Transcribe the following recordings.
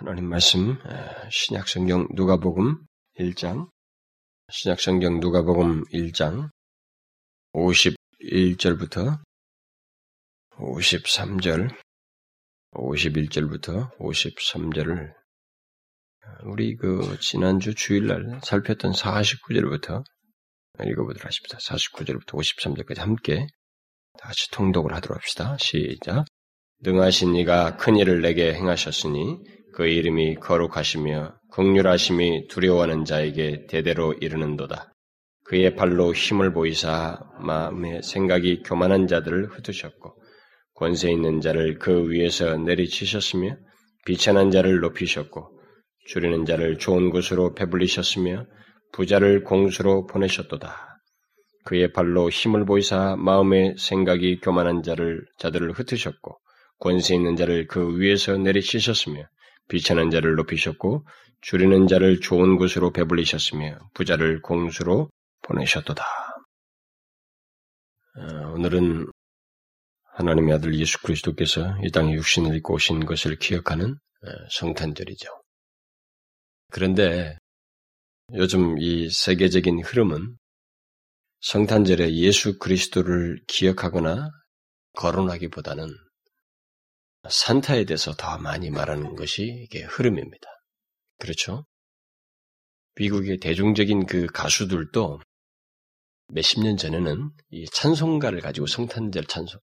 하나님 말씀 신약 성경 누가복음 1장 신약 성경 누가복음 1장 51절부터 53절 51절부터 53절을 우리 그 지난주 주일날 살폈던 49절부터 읽어보도록 하십니다. 49절부터 53절까지 함께 다시 통독을 하도록 합시다. 시작. 능하신 이가 큰 일을 내게 행하셨으니 그 이름이 거룩하시며 극률하심이 두려워하는 자에게 대대로 이르는도다. 그의 발로 힘을 보이사 마음의 생각이 교만한 자들을 흩으셨고 권세 있는 자를 그 위에서 내리치셨으며 비천한 자를 높이셨고 줄이는 자를 좋은 곳으로 배불리셨으며 부자를 공수로 보내셨도다. 그의 발로 힘을 보이사 마음의 생각이 교만한 자를 자들을 흩으셨고 권세 있는 자를 그 위에서 내리치셨으며 비천한 자를 높이셨고 줄이는 자를 좋은 곳으로 배불리셨으며 부자를 공수로 보내셨도다. 어, 오늘은 하나님의 아들 예수 그리스도께서 이 땅에 육신을 입고 오신 것을 기억하는 어, 성탄절이죠. 그런데 요즘 이 세계적인 흐름은 성탄절에 예수 그리스도를 기억하거나 거론하기보다는 산타에 대해서 더 많이 말하는 것이 이게 흐름입니다. 그렇죠? 미국의 대중적인 그 가수들도 몇십 년 전에는 이 찬송가를 가지고 성탄절 찬송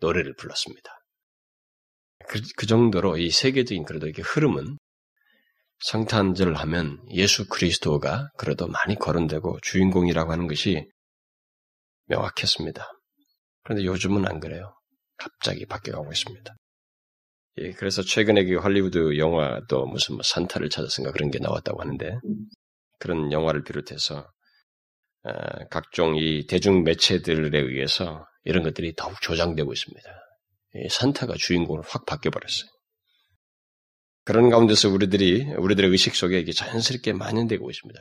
노래를 불렀습니다. 그, 그 정도로 이 세계적인 그래도 이게 흐름은 성탄절을 하면 예수 그리스도가 그래도 많이 거론되고 주인공이라고 하는 것이 명확했습니다. 그런데 요즘은 안 그래요. 갑자기 바뀌어가고 있습니다. 예, 그래서 최근에 그 할리우드 영화도 무슨 뭐 산타를 찾았은가 그런 게 나왔다고 하는데 그런 영화를 비롯해서 어, 각종 이 대중 매체들에 의해서 이런 것들이 더욱 조장되고 있습니다. 산타가 주인공으로 확 바뀌어 버렸어요. 그런 가운데서 우리들이 우리들의 의식 속에 이게 자연스럽게 만연되고 있습니다.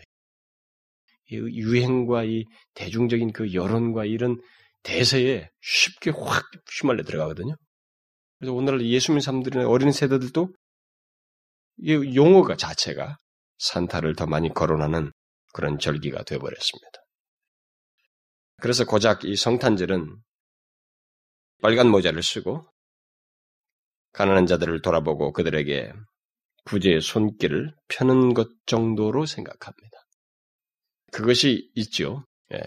이 유행과 이 대중적인 그 여론과 이런 대세에 쉽게 확 휘말려 들어가거든요. 그래서 오늘날 예수 믿는 사람들이나 어린 세대들도 이 용어가 자체가 산타를 더 많이 거론하는 그런 절기가 되어버렸습니다. 그래서 고작 이 성탄절은 빨간 모자를 쓰고 가난한 자들을 돌아보고 그들에게 구제의 손길을 펴는 것 정도로 생각합니다. 그것이 있죠. 예.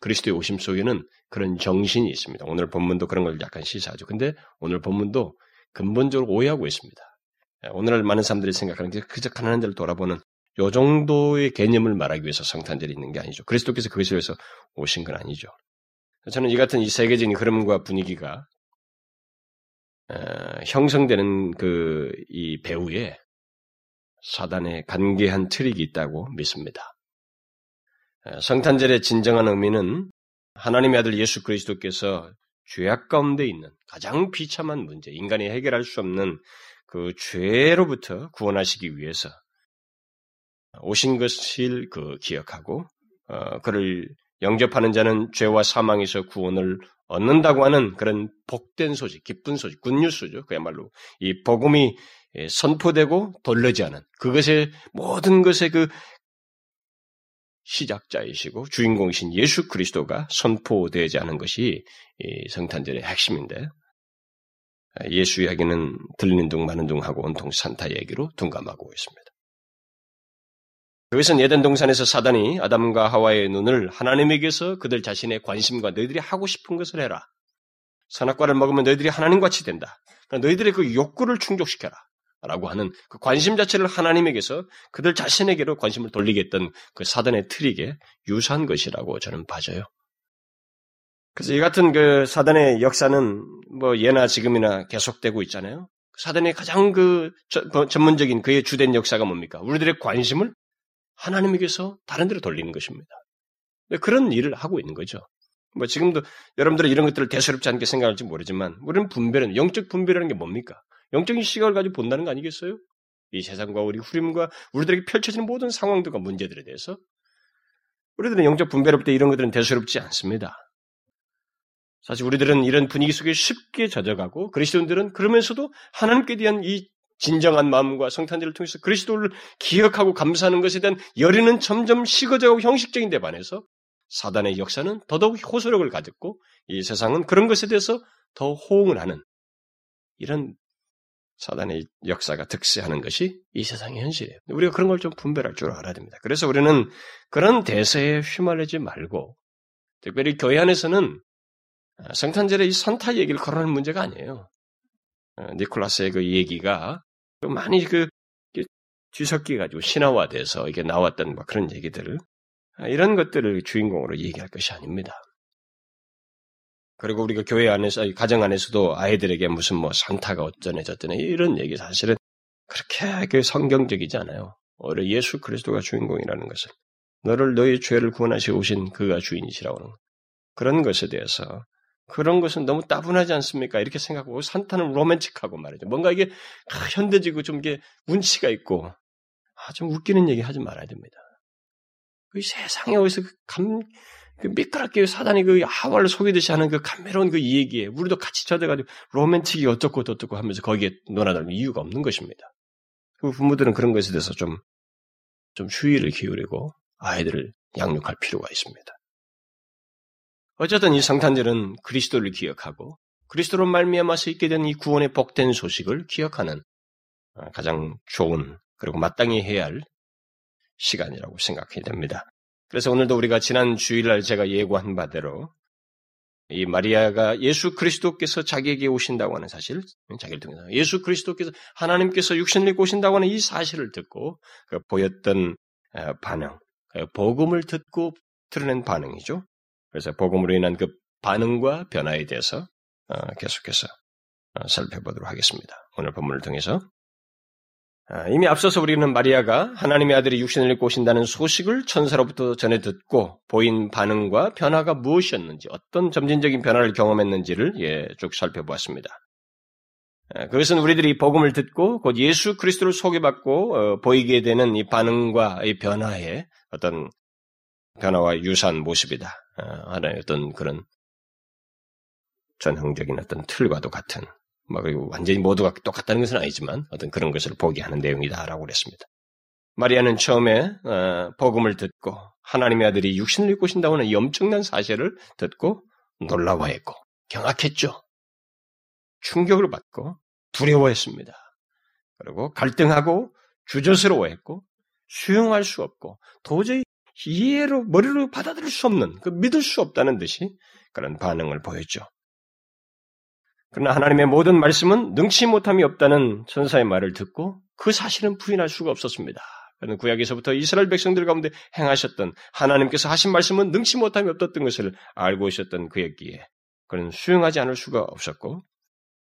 그리스도의 오심 속에는 그런 정신이 있습니다. 오늘 본문도 그런 걸 약간 시사하죠. 근데 오늘 본문도 근본적으로 오해하고 있습니다. 예, 오늘날 많은 사람들이 생각하는 게 그저 가난한 자를 돌아보는 요 정도의 개념을 말하기 위해서 성탄절이 있는 게 아니죠. 그리스도께서 그것을 위해서 오신 건 아니죠. 저는 이 같은 이 세계적인 흐름과 분위기가 어, 형성되는 그 이 배후에 사단의 간계한 트릭이 있다고 믿습니다. 어, 성탄절의 진정한 의미는 하나님의 아들 예수 그리스도께서 죄악 가운데 있는 가장 비참한 문제, 인간이 해결할 수 없는 그 죄로부터 구원하시기 위해서 오신 것을 그 기억하고 어, 그를 영접하는 자는 죄와 사망에서 구원을 얻는다고 하는 그런 복된 소식, 기쁜 소식, 굿뉴스죠. 그야말로 이 복음이 선포되고 돌려지 않은 그것의 모든 것의 그 시작자이시고 주인공이신 예수 그리스도가 선포되지 않은 것이 성탄절의 핵심인데 예수 이야기는 들리는 둥 마는 둥 하고 온통 산타 얘기로 둔감하고 있습니다. 그것은 예덴 동산에서 사단이 아담과 하와의 눈을 하나님에게서 그들 자신의 관심과 너희들이 하고 싶은 것을 해라. 선악과를 먹으면 너희들이 하나님같이 된다. 너희들의 그 욕구를 충족시켜라. 라고 하는 그 관심 자체를 하나님에게서 그들 자신에게로 관심을 돌리게 했던 그 사단의 트릭에 유사한 것이라고 저는 봐져요. 그래서 이 같은 그 사단의 역사는 뭐 예나 지금이나 계속되고 있잖아요. 사단의 가장 그 전문적인 그의 주된 역사가 뭡니까? 우리들의 관심을 하나님에게서 다른 데로 돌리는 것입니다. 그런 일을 하고 있는 거죠. 뭐 지금도 여러분들은 이런 것들을 대수롭지 않게 생각할지 모르지만 우리는 분별은 영적 분별이라는 게 뭡니까? 영적인 시각을 가지고 본다는 거 아니겠어요? 이 세상과 우리 후림과 우리들에게 펼쳐지는 모든 상황들과 문제들에 대해서 우리들은 영적 분별을 볼때 이런 것들은 대수롭지 않습니다. 사실 우리들은 이런 분위기 속에 쉽게 젖어가고 그리스도인들은 그러면서도 하나님께 대한 이 진정한 마음과 성탄절을 통해서 그리스도를 기억하고 감사하는 것에 대한 열의는 점점 식어져가고 형식적인 데 반해서 사단의 역사는 더더욱 호소력을 가졌고 이 세상은 그런 것에 대해서 더 호응을 하는 이런 사단의 역사가 득세하는 것이 이 세상의 현실이에요. 우리가 그런 걸 좀 분별할 줄 알아야 됩니다. 그래서 우리는 그런 대세에 휘말리지 말고 특별히 교회 안에서는 성탄절에 이 산타 얘기를 거론하는 문제가 아니에요. 어, 니콜라스의 그 얘기가 많이 그 뒤섞여 가지고 신화화돼서 이게 나왔던 뭐 그런 얘기들을 아, 이런 것들을 주인공으로 얘기할 것이 아닙니다. 그리고 우리가 교회 안에서 가정 안에서도 아이들에게 무슨 뭐 산타가 어쩌네 저쩌네 이런 얘기 사실은 그렇게 그 성경적이지 않아요. 오히려 예수 그리스도가 주인공이라는 것을 너를 너의 죄를 구원하시고 오신 그가 주인이시라고 하는 그런 것에 대해서 그런 것은 너무 따분하지 않습니까? 이렇게 생각하고 산타는 로맨틱하고 말이죠. 뭔가 이게 현대지고 좀 이게 운치가 있고 아, 좀 웃기는 얘기 하지 말아야 됩니다. 그 세상에 어디서 그 감, 그 미끄럽게 사단이 그 하와를 속이듯이 하는 그 감미로운 그 얘기에 우리도 같이 쳐들가지고 로맨틱이 어떻고 어떻고 하면서 거기에 놀아다니는 이유가 없는 것입니다. 그 부모들은 그런 것에 대해서 좀, 좀 주의를 기울이고 아이들을 양육할 필요가 있습니다. 어쨌든 이 성탄절은 그리스도를 기억하고 그리스도로 말미암아서 있게 된 이 구원의 복된 소식을 기억하는 어, 가장 좋은 그리고 마땅히 해야 할 시간이라고 생각해야 됩니다. 그래서 오늘도 우리가 지난 주일날 제가 예고한 바대로 이 마리아가 예수 그리스도께서 자기에게 오신다고 하는 사실, 자기를 통해서 예수 그리스도께서 하나님께서 육신을 입고 오신다고 하는 이 사실을 듣고 그 보였던 어, 반응, 그 복음을 듣고 드러낸 반응이죠. 그래서 복음으로 인한 그 반응과 변화에 대해서 어, 계속해서 어, 살펴보도록 하겠습니다. 오늘 본문을 통해서 아, 이미 앞서서 우리는 마리아가 하나님의 아들이 육신을 입고 오신다는 소식을 천사로부터 전해 듣고 보인 반응과 변화가 무엇이었는지 어떤 점진적인 변화를 경험했는지를 예, 쭉 살펴보았습니다. 아, 그것은 우리들이 복음을 듣고 곧 예수 그리스도를 소개받고 어, 보이게 되는 이 반응과 이 변화의 어떤 변화와 유사한 모습이다. 어, 하나의 어떤 그런 전형적인 어떤 틀과도 같은 뭐 그리고 완전히 모두가 똑같다는 것은 아니지만 어떤 그런 것을 보게 하는 내용이다라고 그랬습니다. 마리아는 처음에 어, 복음을 듣고 하나님의 아들이 육신을 입고 오신다고 하는 이 엄청난 사실을 듣고 놀라워했고 경악했죠. 충격을 받고 두려워했습니다. 그리고 갈등하고 주저스러워했고 수용할 수 없고 도저히 이해로 머리로 받아들일 수 없는 그 믿을 수 없다는 듯이 그런 반응을 보였죠. 그러나 하나님의 모든 말씀은 능치 못함이 없다는 천사의 말을 듣고 그 사실은 부인할 수가 없었습니다. 그는 구약에서부터 이스라엘 백성들 가운데 행하셨던 하나님께서 하신 말씀은 능치 못함이 없었던 것을 알고 있었던 그였기에 그는 수용하지 않을 수가 없었고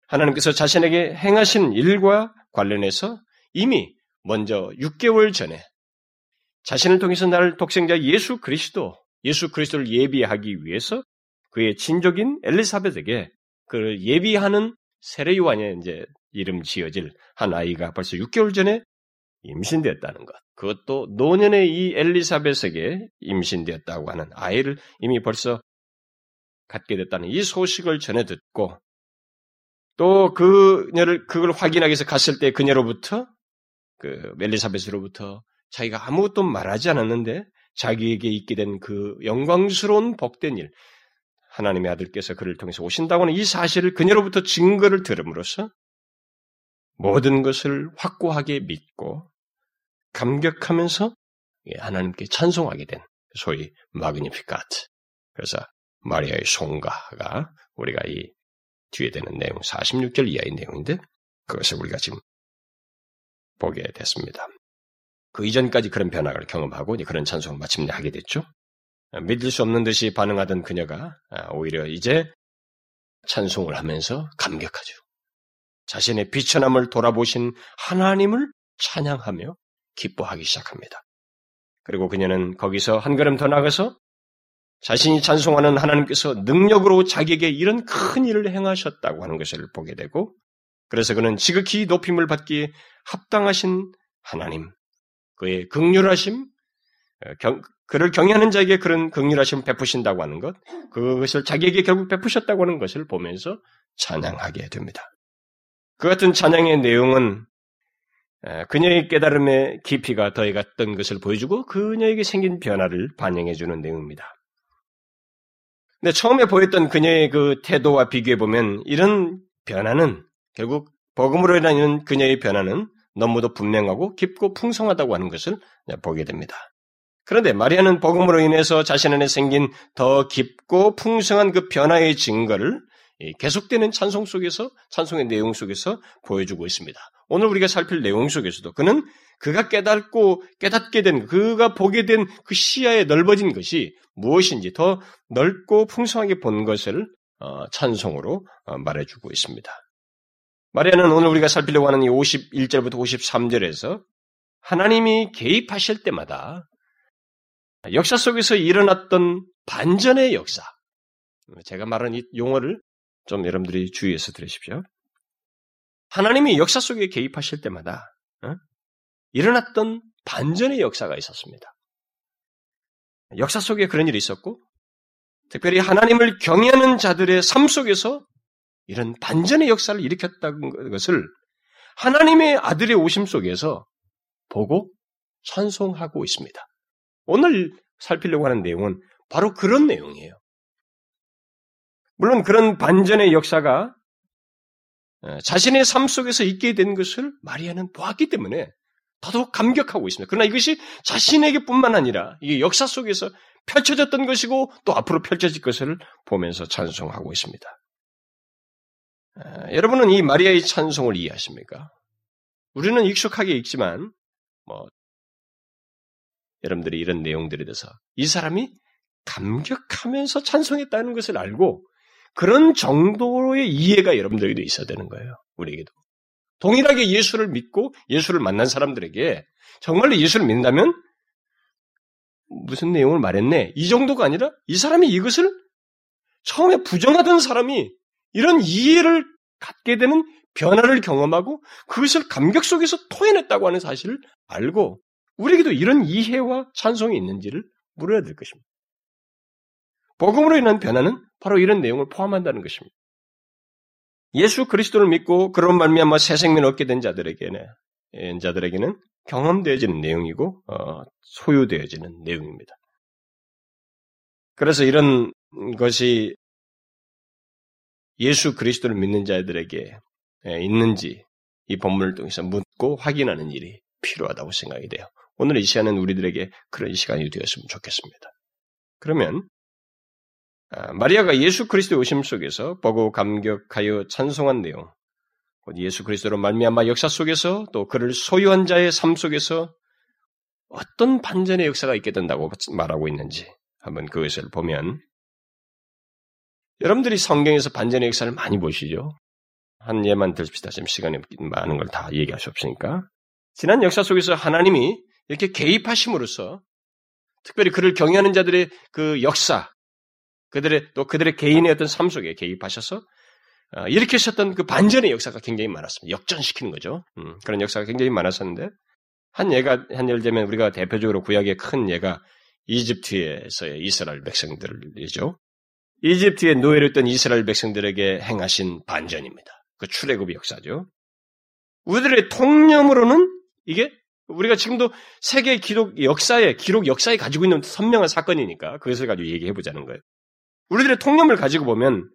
하나님께서 자신에게 행하신 일과 관련해서 이미 먼저 6개월 전에 자신을 통해서 나를 독생자 예수 그리스도, 예수 그리스도를 예비하기 위해서 그의 친족인 엘리사벳에게 그를 예비하는 세례요한의 이제 이름 지어질 한 아이가 벌써 6개월 전에 임신되었다는 것. 그것도 노년의 이 엘리사벳에게 임신되었다고 하는 아이를 이미 벌써 갖게 됐다는 이 소식을 전해 듣고 또 그녀를 그걸 확인하기 위해서 갔을 때 그녀로부터 그 엘리사벳으로부터 자기가 아무것도 말하지 않았는데 자기에게 있게 된 그 영광스러운 복된 일, 하나님의 아들께서 그를 통해서 오신다고 하는 이 사실을 그녀로부터 증거를 들음으로써 모든 것을 확고하게 믿고 감격하면서 하나님께 찬송하게 된 소위 마그니피카트. 그래서 마리아의 송가가 우리가 이 뒤에 되는 내용 46절 이하의 내용인데 그것을 우리가 지금 보게 됐습니다. 그 이전까지 그런 변화를 경험하고 그런 찬송을 마침내 하게 됐죠. 믿을 수 없는 듯이 반응하던 그녀가 아, 오히려 이제 찬송을 하면서 감격하죠. 자신의 비천함을 돌아보신 하나님을 찬양하며 기뻐하기 시작합니다. 그리고 그녀는 거기서 한 걸음 더 나가서 자신이 찬송하는 하나님께서 능력으로 자기에게 이런 큰 일을 행하셨다고 하는 것을 보게 되고 그래서 그는 지극히 높임을 받기에 합당하신 하나님, 그의 극률하심, 경, 그를 경외하는 자에게 그런 극률하심을 베푸신다고 하는 것, 그것을 자기에게 결국 베푸셨다고 하는 것을 보면서 찬양하게 됩니다. 그 같은 찬양의 내용은 그녀의 깨달음의 깊이가 더해갔던 것을 보여주고 그녀에게 생긴 변화를 반영해주는 내용입니다. 근데 처음에 보였던 그녀의 그 태도와 비교해 보면 이런 변화는 결국 복음으로 인한 그녀의 변화는 너무도 분명하고 깊고 풍성하다고 하는 것을 보게 됩니다. 그런데 마리아는 복음으로 인해서 자신 안에 생긴 더 깊고 풍성한 그 변화의 증거를 계속되는 찬송 속에서 찬송의 내용 속에서 보여주고 있습니다. 오늘 우리가 살필 내용 속에서도 그는 그가 깨닫고 깨닫게 된 그가 보게 된 그 시야에 넓어진 것이 무엇인지 더 넓고 풍성하게 본 것을 어, 찬송으로 어, 말해주고 있습니다. 마리아는 오늘 우리가 살피려고 하는 이 51절부터 53절에서 하나님이 개입하실 때마다 역사 속에서 일어났던 반전의 역사. 제가 말하는 이 용어를 좀 여러분들이 주의해서 들으십시오. 하나님이 역사 속에 개입하실 때마다 어? 일어났던 반전의 역사가 있었습니다. 역사 속에 그런 일이 있었고, 특별히 하나님을 경외하는 자들의 삶 속에서 이런 반전의 역사를 일으켰다는 것을 하나님의 아들의 오심 속에서 보고 찬송하고 있습니다. 오늘 살피려고 하는 내용은 바로 그런 내용이에요. 물론 그런 반전의 역사가 자신의 삶 속에서 있게 된 것을 마리아는 보았기 때문에 더더욱 감격하고 있습니다. 그러나 이것이 자신에게 뿐만 아니라 이게 역사 속에서 펼쳐졌던 것이고 또 앞으로 펼쳐질 것을 보면서 찬송하고 있습니다. 여러분은 이 마리아의 찬송을 이해하십니까? 우리는 익숙하게 읽지만 뭐 여러분들이 이런 내용들에 대해서 이 사람이 감격하면서 찬송했다는 것을 알고 그런 정도의 이해가 여러분들에게도 있어야 되는 거예요. 우리에게도. 동일하게 예수를 믿고 예수를 만난 사람들에게 정말로 예수를 믿는다면 무슨 내용을 말했네? 이 정도가 아니라 이 사람이 이것을 처음에 부정하던 사람이 이런 이해를 갖게 되는 변화를 경험하고 그것을 감격 속에서 토해냈다고 하는 사실을 알고 우리에게도 이런 이해와 찬송이 있는지를 물어야 될 것입니다. 복음으로 인한 변화는 바로 이런 내용을 포함한다는 것입니다. 예수 그리스도를 믿고 그런 말미암아 새 생명을 얻게 된 자들에게는 자들에게는 경험되어지는 내용이고 어, 소유되어지는 내용입니다. 그래서 이런 것이 예수 그리스도를 믿는 자들에게 있는지 이 본문을 통해서 묻고 확인하는 일이 필요하다고 생각이 돼요. 오늘 이 시간은 우리들에게 그런 시간이 되었으면 좋겠습니다. 그러면 아, 마리아가 예수 그리스도의 오심 속에서 보고 감격하여 찬송한 내용, 예수 그리스도로 말미암아 역사 속에서 또 그를 소유한 자의 삶 속에서 어떤 반전의 역사가 있게 된다고 말하고 있는지 한번 그것을 보면 여러분들이 성경에서 반전의 역사를 많이 보시죠. 한 예만 들읍시다. 지금 시간이 많은 걸 다 얘기할 수 없으니까. 지난 역사 속에서 하나님이 이렇게 개입하심으로써 특별히 그를 경외하는 자들의 그 역사, 그들의 또 그들의 개인의 어떤 삶 속에 개입하셔서 어, 일으키셨던 그 반전의 역사가 굉장히 많았습니다. 역전시키는 거죠. 음, 그런 역사가 굉장히 많았었는데 한 예가 한 예를 들면 우리가 대표적으로 구약의 큰 예가 이집트에서의 이스라엘 백성들이죠. 이집트에 노예로 있던 이스라엘 백성들에게 행하신 반전입니다. 그 출애굽의 역사죠. 우리들의 통념으로는 이게 우리가 지금도 세계 기록 역사에 기록 역사에 가지고 있는 선명한 사건이니까 그것을 가지고 얘기해 보자는 거예요. 우리들의 통념을 가지고 보면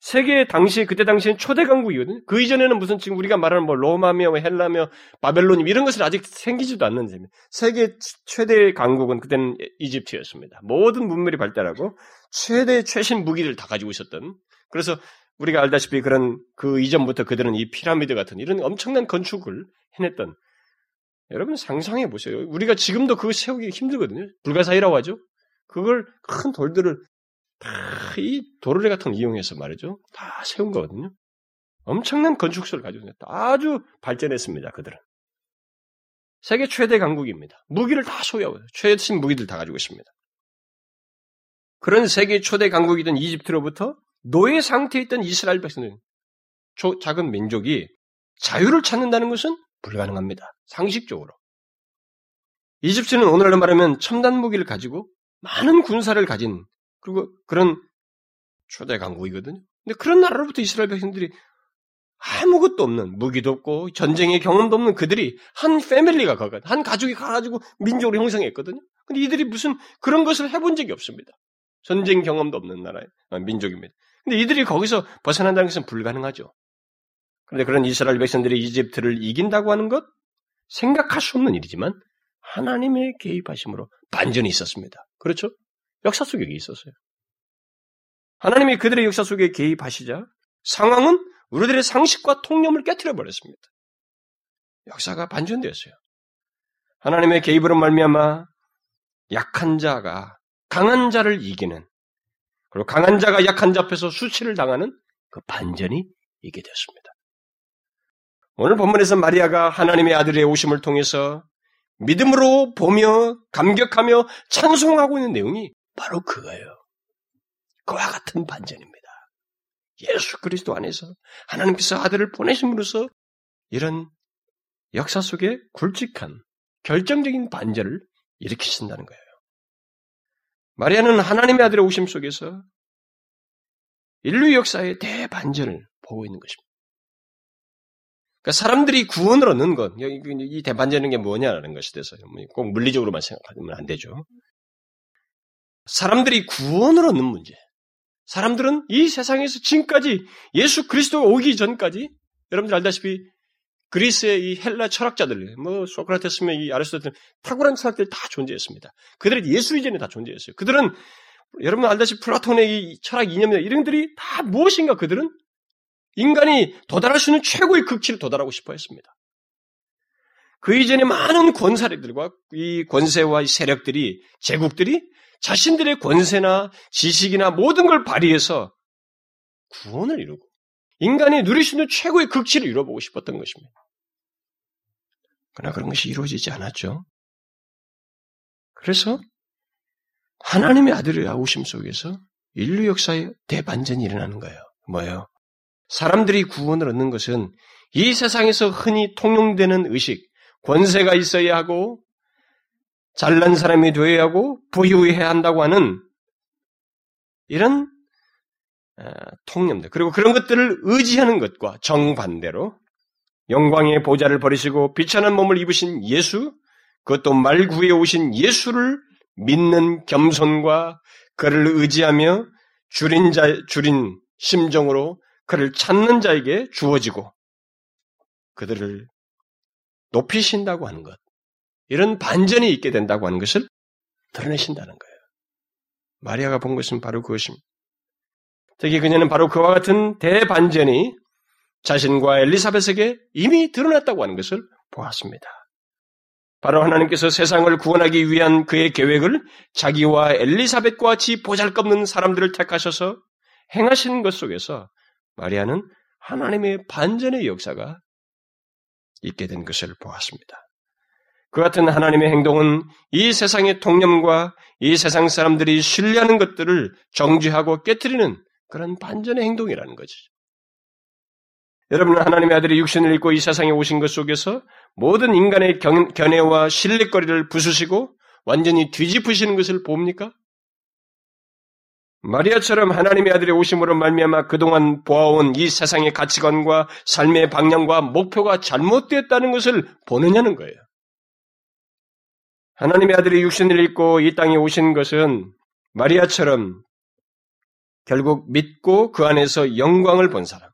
세계 당시 그때 당시엔 초대 강국이거든요. 그 이전에는 무슨 지금 우리가 말하는 뭐 로마며 헬라며 바벨론임 이런 것을 아직 생기지도 않는 셈이 세계 최대 강국은 그때는 이집트였습니다. 모든 문물이 발달하고 최대 최신 무기를 다 가지고 있었던 그래서 우리가 알다시피 그런 그 이전부터 그들은 이 피라미드 같은 이런 엄청난 건축을 해냈던 여러분 상상해 보세요. 우리가 지금도 그거 세우기 힘들거든요. 불가사의라고 하죠. 그걸 큰 돌들을 다 이 도르래 같은 거 이용해서 말이죠. 다 세운 거거든요. 엄청난 건축소를 가지고. 아주 발전했습니다. 그들은. 세계 최대 강국입니다. 무기를 다 소유하고 최신 무기들 다 가지고 있습니다. 그런 세계 초대 강국이던 이집트로부터 노예 상태에 있던 이스라엘 백성들, 작은 민족이 자유를 찾는다는 것은 불가능합니다. 상식적으로. 이집트는 오늘날로 말하면 첨단 무기를 가지고 많은 군사를 가진 그리고 그런 초대 강국이거든요. 근데 그런 나라로부터 이스라엘 백성들이 아무것도 없는 무기도 없고 전쟁의 경험도 없는 그들이 한 패밀리가 가가 한 가족이 가가지고 민족을 형성했거든요. 근데 이들이 무슨 그런 것을 해본 적이 없습니다. 전쟁 경험도 없는 나라의 아, 민족입니다. 근데 이들이 거기서 벗어난다는 것은 불가능하죠. 그런데 그런 이스라엘 백성들이 이집트를 이긴다고 하는 것 생각할 수 없는 일이지만 하나님의 개입하심으로 반전이 있었습니다. 그렇죠? 역사 속에 있었어요. 하나님이 그들의 역사 속에 개입하시자 상황은 우리들의 상식과 통념을 깨뜨려 버렸습니다. 역사가 반전되었어요. 하나님의 개입으로 말미암아 약한 자가 강한 자를 이기는 그리고 강한 자가 약한 자 앞에서 수치를 당하는 그 반전이 있게 되었습니다. 오늘 본문에서 마리아가 하나님의 아들의 오심을 통해서 믿음으로 보며 감격하며 찬송하고 있는 내용이 바로 그거예요. 그와 같은 반전입니다. 예수 그리스도 안에서 하나님께서 아들을 보내심으로써 이런 역사 속에 굵직한 결정적인 반전을 일으키신다는 거예요. 마리아는 하나님의 아들의 오심 속에서 인류 역사의 대반전을 보고 있는 것입니다. 그러니까 사람들이 구원을 얻는 것, 이 대반전인 게 뭐냐라는 것에 대해서 꼭 물리적으로만 생각하면 안 되죠. 사람들이 구원을 얻는 문제. 사람들은 이 세상에서 지금까지 예수 그리스도가 오기 전까지 여러분들 알다시피 그리스의 이 헬라 철학자들, 뭐 소크라테스며 이 아리스토텔 탁월한 철학들 다 존재했습니다. 그들이 예수 이전에 다 존재했어요. 그들은 여러분 알다시피 플라톤의 이 철학 이념이나 이런 들이 다 무엇인가 그들은 인간이 도달할 수 있는 최고의 극치를 도달하고 싶어 했습니다. 그 이전에 많은 권사들과 이 권세와 이 세력들이, 제국들이 자신들의 권세나 지식이나 모든 걸 발휘해서 구원을 이루고 인간이 누릴 수 있는 최고의 극치를 이뤄보고 싶었던 것입니다. 그러나 그런 것이 이루어지지 않았죠. 그래서 하나님의 아들의 아우심 속에서 인류 역사의 대반전이 일어나는 거예요. 뭐예요? 사람들이 구원을 얻는 것은 이 세상에서 흔히 통용되는 의식, 권세가 있어야 하고, 잘난 사람이 되어야 하고, 부유해야 한다고 하는 이런 통념들, 그리고 그런 것들을 의지하는 것과 정반대로 영광의 보좌를 버리시고 비천한 몸을 입으신 예수, 그것도 말 구해 오신 예수를 믿는 겸손과 그를 의지하며 줄인 자, 줄인 심정으로 그를 찾는 자에게 주어지고 그들을 높이신다고 하는 것. 이런 반전이 있게 된다고 하는 것을 드러내신다는 거예요. 마리아가 본 것은 바로 그것입니다. 특히 그녀는 바로 그와 같은 대반전이 자신과 엘리사벳에게 이미 드러났다고 하는 것을 보았습니다. 바로 하나님께서 세상을 구원하기 위한 그의 계획을 자기와 엘리사벳과 같이 보잘것없는 사람들을 택하셔서 행하시는 것 속에서 마리아는 하나님의 반전의 역사가 있게 된 것을 보았습니다. 그 같은 하나님의 행동은 이 세상의 통념과 이 세상 사람들이 신뢰하는 것들을 정죄하고 깨뜨리는 그런 반전의 행동이라는 거죠. 여러분은 하나님의 아들이 육신을 입고 이 세상에 오신 것 속에서 모든 인간의 견, 견해와 신뢰거리를 부수시고 완전히 뒤집으시는 것을 봅니까? 마리아처럼 하나님의 아들이 오심으로 말미암아 그동안 보아온 이 세상의 가치관과 삶의 방향과 목표가 잘못되었다는 것을 보느냐는 거예요. 하나님의 아들이 육신을 입고 이 땅에 오신 것은 마리아처럼 결국 믿고 그 안에서 영광을 본 사람,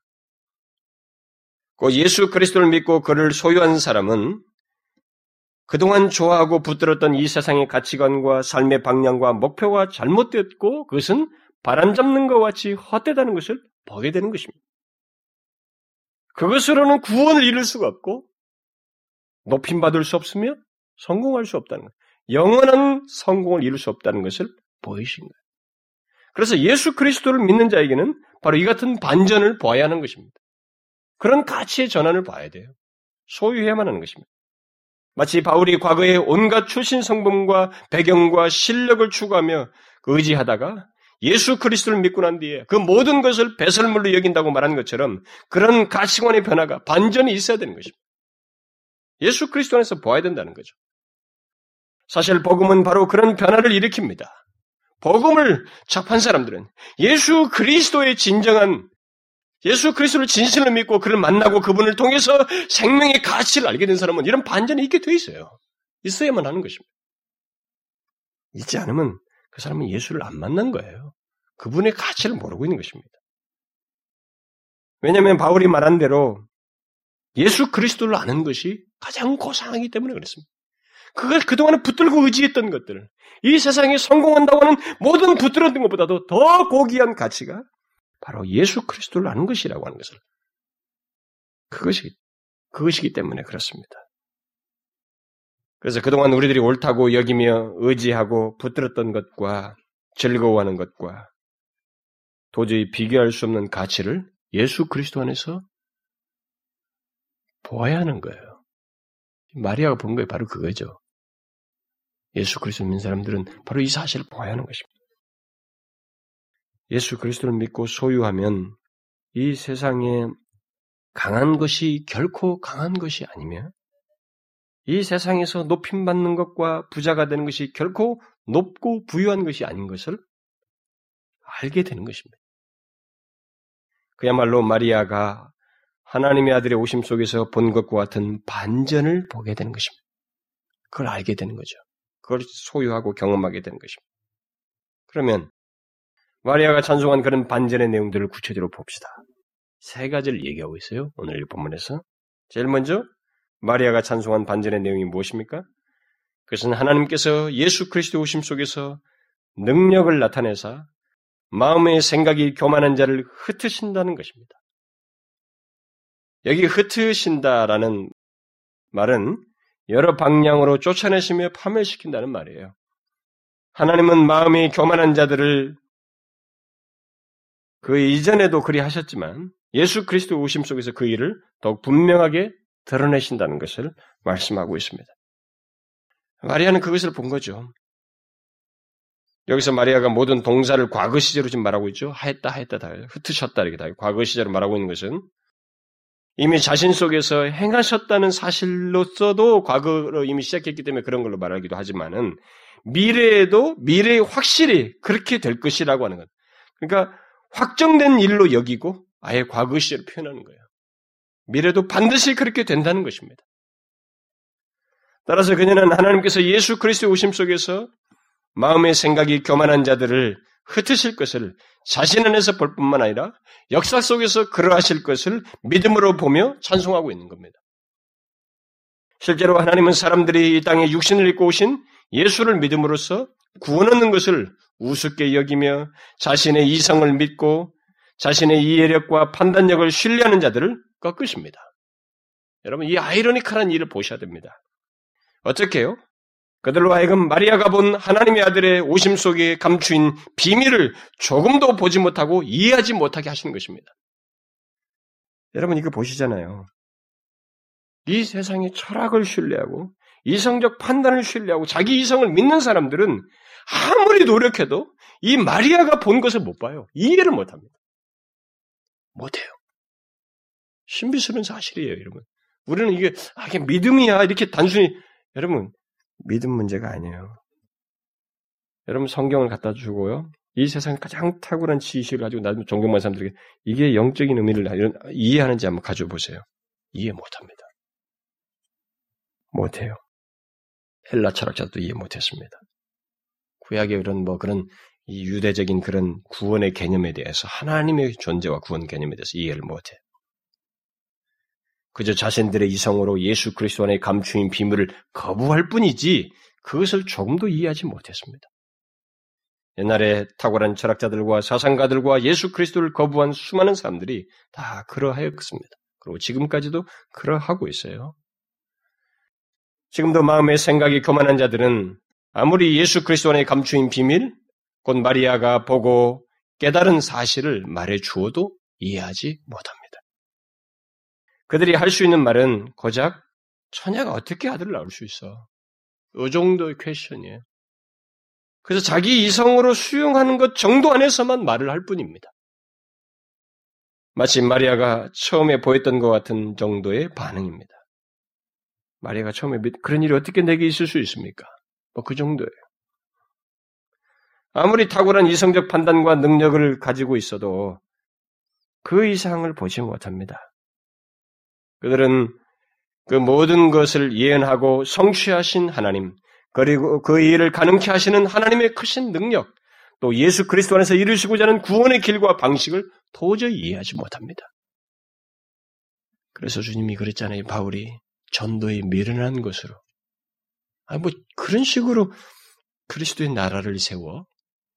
그 예수 그리스도를 믿고 그를 소유한 사람은 그동안 좋아하고 붙들었던 이 세상의 가치관과 삶의 방향과 목표가 잘못되었고 그것은 바람 잡는 것과 같이 헛되다는 것을 보게 되는 것입니다. 그것으로는 구원을 이룰 수가 없고 높임 받을 수 없으며 성공할 수 없다는 것. 영원한 성공을 이룰 수 없다는 것을 보이신 거예요. 그래서 예수 그리스도를 믿는 자에게는 바로 이 같은 반전을 보아야 하는 것입니다. 그런 가치의 전환을 봐야 돼요. 소유해야만 하는 것입니다. 마치 바울이 과거에 온갖 출신 성분과 배경과 실력을 추구하며 의지하다가 예수 그리스도를 믿고 난 뒤에 그 모든 것을 배설물로 여긴다고 말하는 것처럼 그런 가치관의 변화가 반전이 있어야 되는 것입니다. 예수 그리스도 안에서 보아야 된다는 거죠. 사실 복음은 바로 그런 변화를 일으킵니다. 복음을 접한 사람들은 예수 그리스도의 진정한 예수 그리스도를 진실로 믿고 그를 만나고 그분을 통해서 생명의 가치를 알게 된 사람은 이런 반전이 있게 돼 있어요. 있어야만 하는 것입니다. 있지 않으면 그 사람은 예수를 안 만난 거예요. 그분의 가치를 모르고 있는 것입니다. 왜냐하면 바울이 말한 대로 예수 그리스도를 아는 것이 가장 고상하기 때문에 그렇습니다. 그걸 그동안에 붙들고 의지했던 것들을 이 세상에 성공한다고 하는 모든 붙들었던 것보다도 더 고귀한 가치가 바로 예수 그리스도를 아는 것이라고 하는 것을 그것이 그것이기 때문에 그렇습니다. 그래서 그동안 우리들이 옳다고 여기며 의지하고 붙들었던 것과 즐거워하는 것과 도저히 비교할 수 없는 가치를 예수 그리스도 안에서 보아야 하는 거예요. 마리아가 본게 바로 그거죠. 예수 그리스도 믿는 사람들은 바로 이 사실을 보아야 하는 것입니다. 예수 그리스도를 믿고 소유하면 이 세상에 강한 것이 결코 강한 것이 아니며 이 세상에서 높임 받는 것과 부자가 되는 것이 결코 높고 부유한 것이 아닌 것을 알게 되는 것입니다. 그야말로 마리아가 하나님의 아들의 오심 속에서 본 것과 같은 반전을 보게 되는 것입니다. 그걸 알게 되는 거죠. 그걸 소유하고 경험하게 되는 것입니다. 그러면 마리아가 찬송한 그런 반전의 내용들을 구체적으로 봅시다. 세 가지를 얘기하고 있어요. 오늘 이 본문에서. 제일 먼저 마리아가 찬송한 반전의 내용이 무엇입니까? 그것은 하나님께서 예수 그리스도 오심 속에서 능력을 나타내사 마음의 생각이 교만한 자를 흩으신다는 것입니다. 여기 흩으신다라는 말은 여러 방향으로 쫓아내시며 파멸시킨다는 말이에요. 하나님은 마음이 교만한 자들을 그 이전에도 그리 하셨지만 예수 그리스도 오심 속에서 그 일을 더욱 분명하게 드러내신다는 것을 말씀하고 있습니다. 마리아는 그것을 본 거죠. 여기서 마리아가 모든 동사를 과거 시제로 지금 말하고 있죠. 하였다, 하였다, 다 흩으셨다 이렇게 다 과거 시제로 말하고 있는 것은 이미 자신 속에서 행하셨다는 사실로서도 과거로 이미 시작했기 때문에 그런 걸로 말하기도 하지만은 미래에도 미래에 확실히 그렇게 될 것이라고 하는 것. 그러니까 확정된 일로 여기고 아예 과거 시제로 표현하는 거예요. 미래도 반드시 그렇게 된다는 것입니다. 따라서 그녀는 하나님께서 예수 그리스도의 오심 속에서 마음의 생각이 교만한 자들을 흩으실 것을 자신 안에서 볼 뿐만 아니라 역사 속에서 그러하실 것을 믿음으로 보며 찬송하고 있는 겁니다. 실제로 하나님은 사람들이 이 땅에 육신을 입고 오신 예수를 믿음으로써 구원 얻는 것을 우습게 여기며 자신의 이성을 믿고 자신의 이해력과 판단력을 신뢰하는 자들을 꺾으십니다. 여러분, 이 아이러니컬한 일을 보셔야 됩니다. 어떻게 해요? 그들로 하여금 마리아가 본 하나님의 아들의 오심 속에 감추인 비밀을 조금도 보지 못하고 이해하지 못하게 하시는 것입니다. 여러분 이거 보시잖아요. 이 세상의 철학을 신뢰하고 이성적 판단을 신뢰하고 자기 이성을 믿는 사람들은 아무리 노력해도 이 마리아가 본 것을 못 봐요. 이해를 못 합니다. 못 해요. 신비스러운 사실이에요, 여러분. 우리는 이게, 아, 이게 믿음이야. 이렇게 단순히, 여러분, 믿음 문제가 아니에요. 여러분 성경을 갖다 주고요. 이 세상 가장 탁월한 지식을 가지고 나중 존경만 사람들에게 이게 영적인 의미를 이해하는지 한번 가져 보세요. 이해 못 합니다. 못 해요. 헬라 철학자도 이해 못했습니다. 구약의 그런 뭐 그런 이 유대적인 그런 구원의 개념에 대해서 하나님의 존재와 구원 개념에 대해서 이해를 못해요. 그저 자신들의 이성으로 예수 그리스도 안에 감추인 비밀을 거부할 뿐이지 그것을 조금도 이해하지 못했습니다. 옛날에 탁월한 철학자들과 사상가들과 예수 그리스도를 거부한 수많은 사람들이 다 그러하였습니다. 그리고 지금까지도 그러하고 있어요. 지금도 마음의 생각이 교만한 자들은 아무리 예수 그리스도 안에 감추인 비밀, 곧 마리아가 보고 깨달은 사실을 말해 주어도 이해하지 못합니다. 그들이 할 수 있는 말은 고작 처녀가 어떻게 아들을 낳을 수 있어? 이 정도의 퀘션이에요. 그래서 자기 이성으로 수용하는 것 정도 안에서만 말을 할 뿐입니다. 마치 마리아가 처음에 보였던 것 같은 정도의 반응입니다. 마리아가 처음에 그런 일이 어떻게 내게 있을 수 있습니까? 뭐 그 정도예요. 아무리 탁월한 이성적 판단과 능력을 가지고 있어도 그 이상을 보지 못합니다. 그들은 그 모든 것을 예언하고 성취하신 하나님, 그리고 그 일을 가능케 하시는 하나님의 크신 능력, 또 예수 그리스도 안에서 이루시고자 하는 구원의 길과 방식을 도저히 이해하지 못합니다. 그래서 주님이 그랬잖아요. 바울이 전도에 미련한 것으로. 아, 뭐, 그런 식으로 그리스도의 나라를 세워.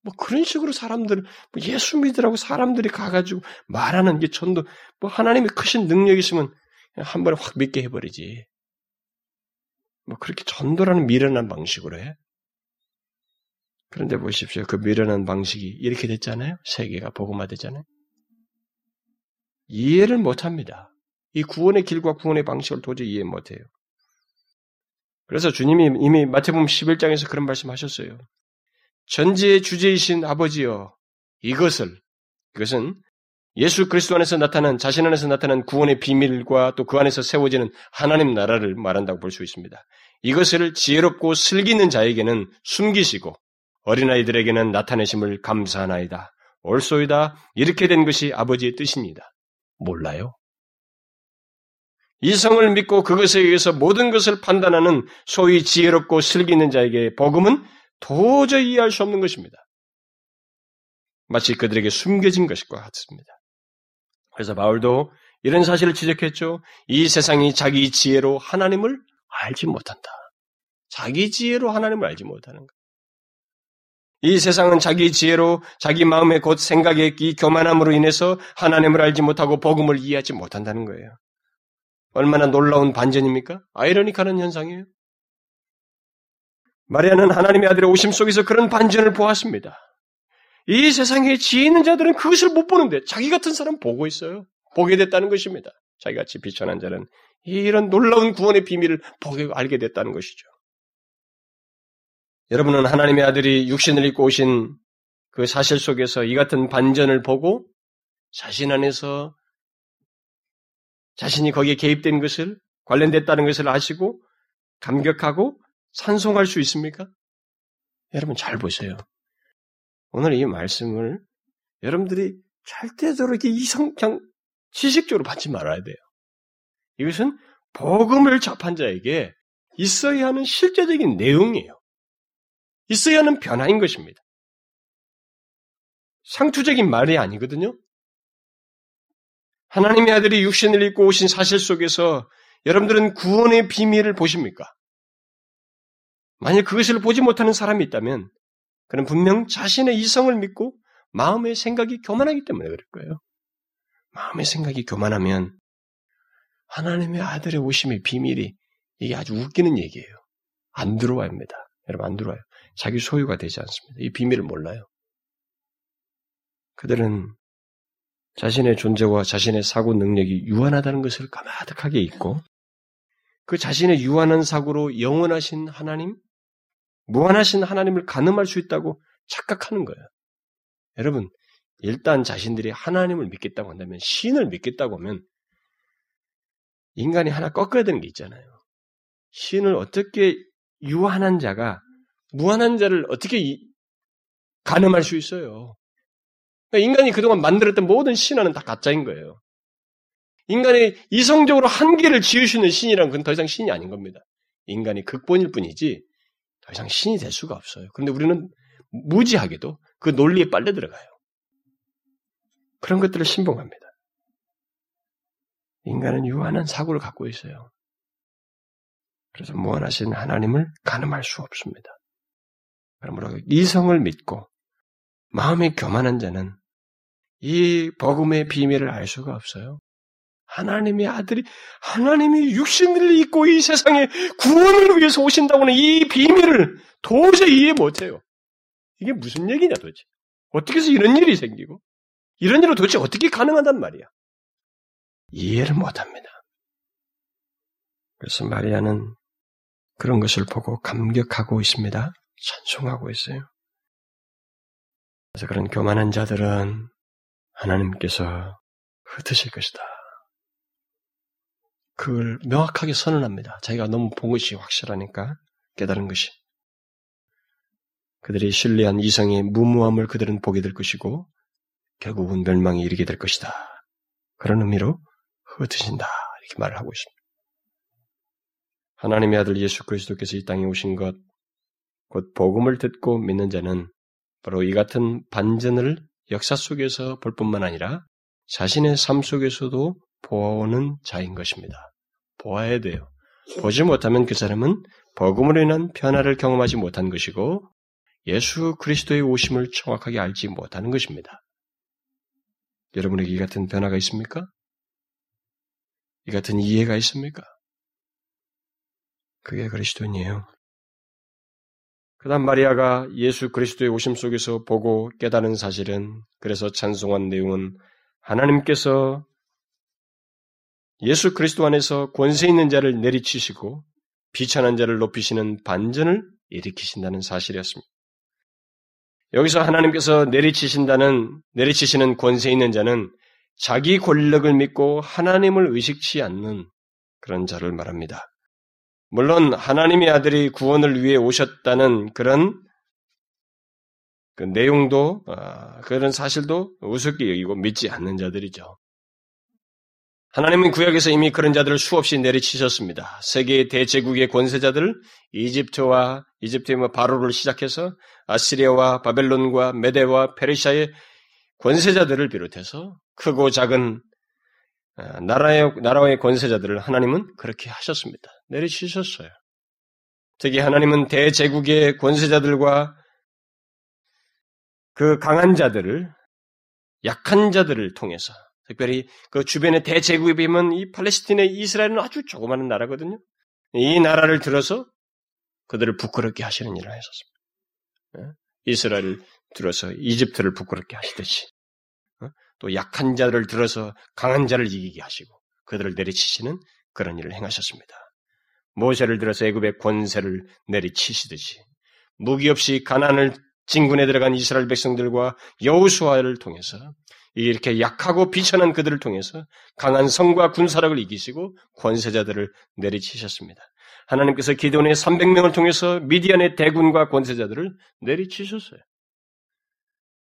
뭐, 그런 식으로 사람들, 뭐 예수 믿으라고 사람들이 가가지고 말하는 게 전도, 뭐, 하나님의 크신 능력이 있으면 한 번에 확 믿게 해버리지. 뭐, 그렇게 전도라는 미련한 방식으로 해. 그런데 보십시오. 그 미련한 방식이 이렇게 됐잖아요. 세계가 복음화되잖아요. 이해를 못 합니다. 이 구원의 길과 구원의 방식을 도저히 이해 못해요. 그래서 주님이 이미 마태복음 11장에서 그런 말씀하셨어요. 전지의 주제이신 아버지여 이것을 이것은 예수 그리스도 안에서 나타난 자신 안에서 나타난 구원의 비밀과 또 그 안에서 세워지는 하나님 나라를 말한다고 볼 수 있습니다. 이것을 지혜롭고 슬기는 자에게는 숨기시고 어린아이들에게는 나타내심을 감사하나이다. 옳소이다. 이렇게 된 것이 아버지의 뜻입니다. 몰라요? 이성을 믿고 그것에 의해서 모든 것을 판단하는 소위 지혜롭고 슬기 있는 자에게 복음은 도저히 이해할 수 없는 것입니다. 마치 그들에게 숨겨진 것과 같습니다. 그래서 바울도 이런 사실을 지적했죠. 이 세상이 자기 지혜로 하나님을 알지 못한다. 자기 지혜로 하나님을 알지 못하는 것. 이 세상은 자기 지혜로 자기 마음의 곧 생각의 이 교만함으로 인해서 하나님을 알지 못하고 복음을 이해하지 못한다는 거예요. 얼마나 놀라운 반전입니까? 아이러니컬한 현상이에요. 마리아는 하나님의 아들의 오심 속에서 그런 반전을 보았습니다. 이 세상에 지혜 있는 자들은 그것을 못 보는데 자기 같은 사람 보고 있어요. 보게 됐다는 것입니다. 자기같이 비천한 자는 이런 놀라운 구원의 비밀을 보게 알게 됐다는 것이죠. 여러분은 하나님의 아들이 육신을 입고 오신 그 사실 속에서 이 같은 반전을 보고 자신 안에서 자신이 거기에 개입된 것을 관련됐다는 것을 아시고 감격하고 찬송할 수 있습니까? 여러분 잘 보세요. 오늘 이 말씀을 여러분들이 절대적으로 이렇게 이성, 그냥 지식적으로 받지 말아야 돼요. 이것은 복음을 접한 자에게 있어야 하는 실제적인 내용이에요. 있어야 하는 변화인 것입니다. 상투적인 말이 아니거든요. 하나님의 아들이 육신을 입고 오신 사실 속에서 여러분들은 구원의 비밀을 보십니까? 만약 그것을 보지 못하는 사람이 있다면 그는 분명 자신의 이성을 믿고 마음의 생각이 교만하기 때문에 그럴 거예요. 마음의 생각이 교만하면 하나님의 아들의 오심의 비밀이 이게 아주 웃기는 얘기예요. 안 들어와입니다. 여러분 안 들어와요. 자기 소유가 되지 않습니다. 이 비밀을 몰라요. 그들은 자신의 존재와 자신의 사고 능력이 유한하다는 것을 가마득하게 잊고 그 자신의 유한한 사고로 영원하신 하나님, 무한하신 하나님을 가늠할 수 있다고 착각하는 거예요. 여러분, 일단 자신들이 하나님을 믿겠다고 한다면, 신을 믿겠다고 하면, 인간이 하나 꺾어야 되는 게 있잖아요. 신을 어떻게 유한한 자가 무한한 자를 어떻게 가늠할 수 있어요? 그러니까 인간이 그동안 만들었던 모든 신화는 다 가짜인 거예요. 인간이 이성적으로 한계를 있는 신이란 건더 이상 신이 아닌 겁니다. 인간이 극본일 뿐이지 더 이상 신이 될 수가 없어요. 그런데 우리는 무지하게도 그 논리에 빨려 들어가요. 그런 것들을 신봉합니다. 인간은 유한한 사고를 갖고 있어요. 그래서 무한하신 하나님을 가늠할 수 없습니다. 그러므로 이성을 믿고 마음이 교만한 자는 이 복음의 비밀을 알 수가 없어요. 하나님의 아들이 하나님이 육신을 입고 이 세상에 구원을 위해서 오신다고는 이 비밀을 도저히 이해 못해요. 이게 무슨 얘기냐 도대체. 어떻게 해서 이런 일이 생기고 이런 일은 도대체 어떻게 가능하단 말이야. 이해를 못합니다. 그래서 마리아는 그런 것을 보고 감격하고 있습니다. 찬송하고 있어요. 그래서 그런 교만한 자들은 하나님께서 흩으실 것이다. 그걸 명확하게 선언합니다. 자기가 너무 본 것이 확실하니까 깨달은 것이. 그들이 신뢰한 이성의 무모함을 그들은 보게 될 것이고 결국은 멸망에 이르게 될 것이다. 그런 의미로 흩으신다. 이렇게 말을 하고 있습니다. 하나님의 아들 예수 그리스도께서 이 땅에 오신 것, 곧 복음을 듣고 믿는 자는 바로 이 같은 반전을 역사 속에서 볼 뿐만 아니라 자신의 삶 속에서도 보아오는 자인 것입니다. 보아야 돼요. 보지 못하면 그 사람은 복음으로 인한 변화를 경험하지 못한 것이고 예수 그리스도의 오심을 정확하게 알지 못하는 것입니다. 여러분에게 이 같은 변화가 있습니까? 이 같은 이해가 있습니까? 그게 그리스도인이에요. 그 다음 마리아가 예수 그리스도의 오심 속에서 보고 깨달은 사실은 그래서 찬송한 내용은 하나님께서 예수 그리스도 안에서 권세 있는 자를 내리치시고 비천한 자를 높이시는 반전을 일으키신다는 사실이었습니다. 여기서 하나님께서 내리치신다는 내리치시는 권세 있는 자는 자기 권력을 믿고 하나님을 의식치 않는 그런 자를 말합니다. 물론 하나님의 아들이 구원을 위해 오셨다는 그런 그 내용도 아, 그런 사실도 우습게 여기고 믿지 않는 자들이죠. 하나님은 구약에서 이미 그런 자들을 수없이 내리치셨습니다. 세계의 대제국의 권세자들, 이집트와 이집트의 뭐 바로를 시작해서 아시리아와 바벨론과 메데와 페르시아의 권세자들을 비롯해서 크고 작은 아, 나라의 나라의 권세자들을 하나님은 그렇게 하셨습니다. 내리치셨어요. 특히 하나님은 대제국의 권세자들과 그 강한 자들을 약한 자들을 통해서 특별히 그 주변의 대제국에 비하면 이 팔레스틴의 이스라엘은 아주 조그마한 나라거든요. 이 나라를 들어서 그들을 부끄럽게 하시는 일을 하셨습니다. 예? 이스라엘을 들어서 이집트를 부끄럽게 하시듯이 어? 또 약한 자들을 들어서 강한 자를 이기게 하시고 그들을 내리치시는 그런 일을 행하셨습니다. 모세를 들어서 애굽의 권세를 내리치시듯이 무기 없이 가난을 진군에 들어간 이스라엘 백성들과 여우수아를 통해서 이렇게 약하고 비천한 그들을 통해서 강한 성과 군사력을 이기시고 권세자들을 내리치셨습니다. 하나님께서 기도원의 300명을 통해서 미디안의 대군과 권세자들을 내리치셨어요.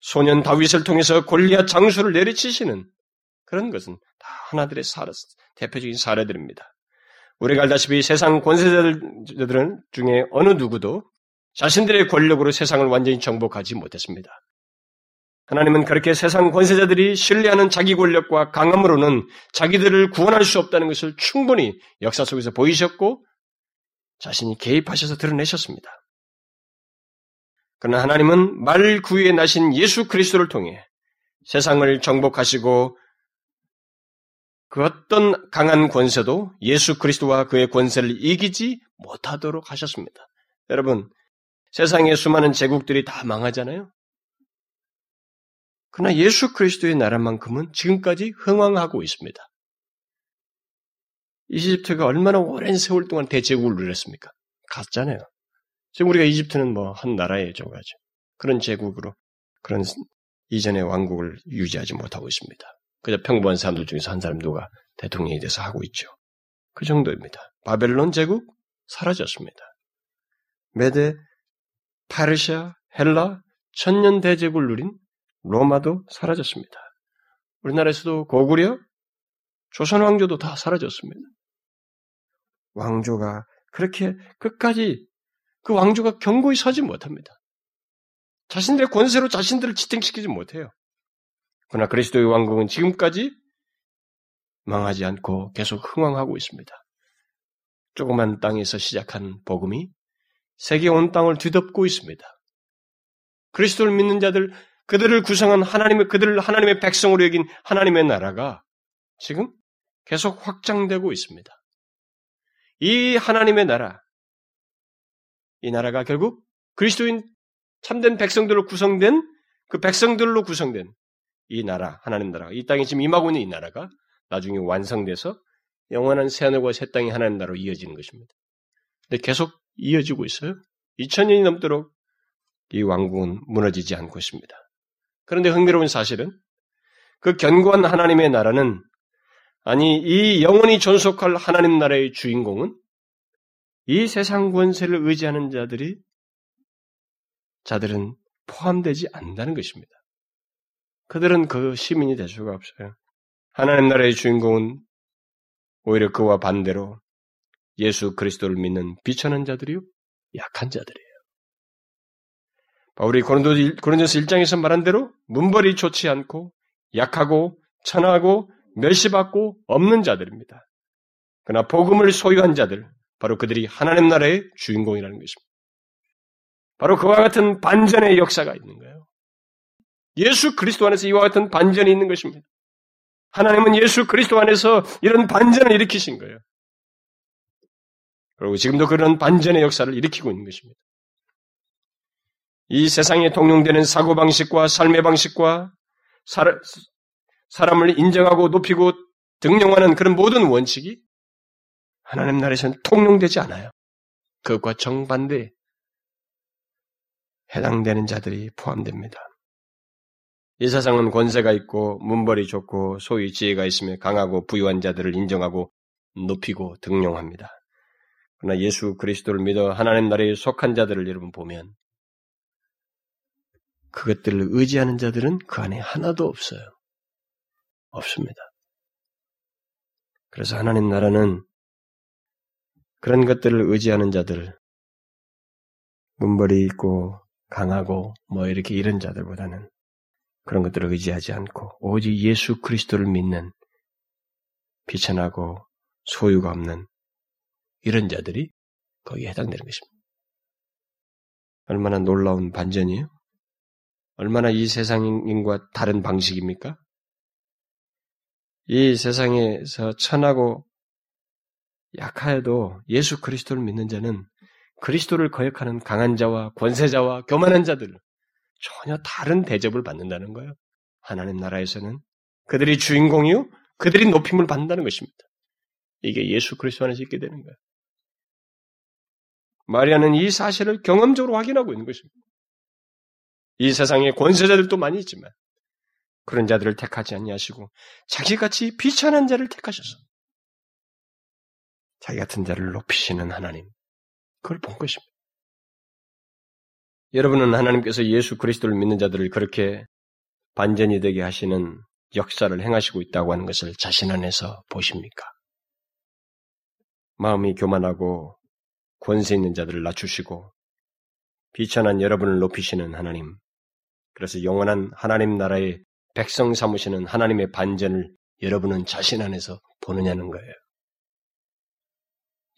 소년 다윗을 통해서 골리앗 장수를 내리치시는 그런 것은 다 하나들의 사례, 대표적인 사례들입니다. 우리가 알다시피 세상 권세자들 중에 어느 누구도 자신들의 권력으로 세상을 완전히 정복하지 못했습니다. 하나님은 그렇게 세상 권세자들이 신뢰하는 자기 권력과 강함으로는 자기들을 구원할 수 없다는 것을 충분히 역사 속에서 보이셨고 자신이 개입하셔서 드러내셨습니다. 그러나 하나님은 말 구유에 나신 예수 그리스도를 통해 세상을 정복하시고 그 어떤 강한 권세도 예수 그리스도와 그의 권세를 이기지 못하도록 하셨습니다. 여러분, 세상의 수많은 제국들이 다 망하잖아요. 그러나 예수 그리스도의 나라만큼은 지금까지 흥왕하고 있습니다. 이집트가 얼마나 오랜 세월 동안 대제국을 누렸습니까? 갔잖아요. 지금 우리가 이집트는 뭐 한 나라에 줘가지고 그런 제국으로 그런 이전의 왕국을 유지하지 못하고 있습니다. 그저 평범한 사람들 중에서 한 사람 누가 대통령이 돼서 하고 있죠. 그 정도입니다. 바벨론 제국 사라졌습니다. 메데, 파르시아, 헬라, 천년 대제국을 누린 로마도 사라졌습니다. 우리나라에서도 고구려, 조선 왕조도 다 사라졌습니다. 왕조가 그렇게 끝까지 그 왕조가 견고히 서지 못합니다. 자신들의 권세로 자신들을 지탱시키지 못해요. 그러나 그리스도의 왕국은 지금까지 망하지 않고 계속 흥왕하고 있습니다. 조그만 땅에서 시작한 복음이 세계 온 땅을 뒤덮고 있습니다. 그리스도를 믿는 자들, 그들을 구성한 하나님의, 그들을 하나님의 백성으로 여긴 하나님의 나라가 지금 계속 확장되고 있습니다. 이 하나님의 나라, 이 나라가 결국 그리스도인 참된 백성들로 구성된 그 백성들로 구성된 이 나라, 하나님 나라, 이 땅에 지금 임하고 있는 이 나라가 나중에 완성돼서 영원한 새하늘과 새 땅이 하나님 나라로 이어지는 것입니다. 근데 계속 이어지고 있어요. 2000년이 넘도록 이 왕국은 무너지지 않고 있습니다. 그런데 흥미로운 사실은 그 견고한 하나님의 나라는 아니 이 영원히 존속할 하나님 나라의 주인공은 이 세상 권세를 의지하는 자들이 자들은 포함되지 않는다는 것입니다. 그들은 그 시민이 될 수가 없어요. 하나님 나라의 주인공은 오히려 그와 반대로 예수 그리스도를 믿는 비천한 자들이요 약한 자들이에요. 바울이 고린도서 1장에서 말한 대로 문벌이 좋지 않고 약하고 천하고 멸시받고 없는 자들입니다. 그러나 복음을 소유한 자들, 바로 그들이 하나님 나라의 주인공이라는 것입니다. 바로 그와 같은 반전의 역사가 있는 거예요. 예수 그리스도 안에서 이와 같은 반전이 있는 것입니다. 하나님은 예수 그리스도 안에서 이런 반전을 일으키신 거예요. 그리고 지금도 그런 반전의 역사를 일으키고 있는 것입니다. 이 세상에 통용되는 사고방식과 삶의 방식과 사람을 인정하고 높이고 등용하는 그런 모든 원칙이 하나님 나라에서는 통용되지 않아요. 그것과 정반대 해당되는 자들이 포함됩니다. 이 세상은 권세가 있고 문벌이 좋고 소위 지혜가 있으며 강하고 부유한 자들을 인정하고 높이고 등용합니다. 그러나 예수 그리스도를 믿어 하나님 나라에 속한 자들을 여러분 보면 그것들을 의지하는 자들은 그 안에 하나도 없어요. 없습니다. 그래서 하나님 나라는 그런 것들을 의지하는 자들, 문벌이 있고 강하고 뭐 이렇게 이런 자들보다는 그런 것들을 의지하지 않고 오직 예수 그리스도를 믿는 비천하고 소유가 없는 이런 자들이 거기에 해당되는 것입니다. 얼마나 놀라운 반전이에요? 얼마나 이 세상인과 다른 방식입니까? 이 세상에서 천하고 약하여도 예수 그리스도를 믿는 자는 그리스도를 거역하는 강한 자와 권세자와 교만한 자들 전혀 다른 대접을 받는다는 거예요. 하나님 나라에서는 그들이 주인공이요, 그들이 높임을 받는다는 것입니다. 이게 예수 그리스도 안에서 있게 되는 거예요. 마리아는 이 사실을 경험적으로 확인하고 있는 것입니다. 이 세상에 권세자들도 많이 있지만 그런 자들을 택하지 아니하시고 자기같이 비천한 자를 택하셔서 자기 같은 자를 높이시는 하나님 그걸 본 것입니다. 여러분은 하나님께서 예수 그리스도를 믿는 자들을 그렇게 반전이 되게 하시는 역사를 행하시고 있다고 하는 것을 자신 안에서 보십니까? 마음이 교만하고 권세 있는 자들을 낮추시고 비천한 여러분을 높이시는 하나님. 그래서 영원한 하나님 나라의 백성 삼으시는 하나님의 반전을 여러분은 자신 안에서 보느냐는 거예요.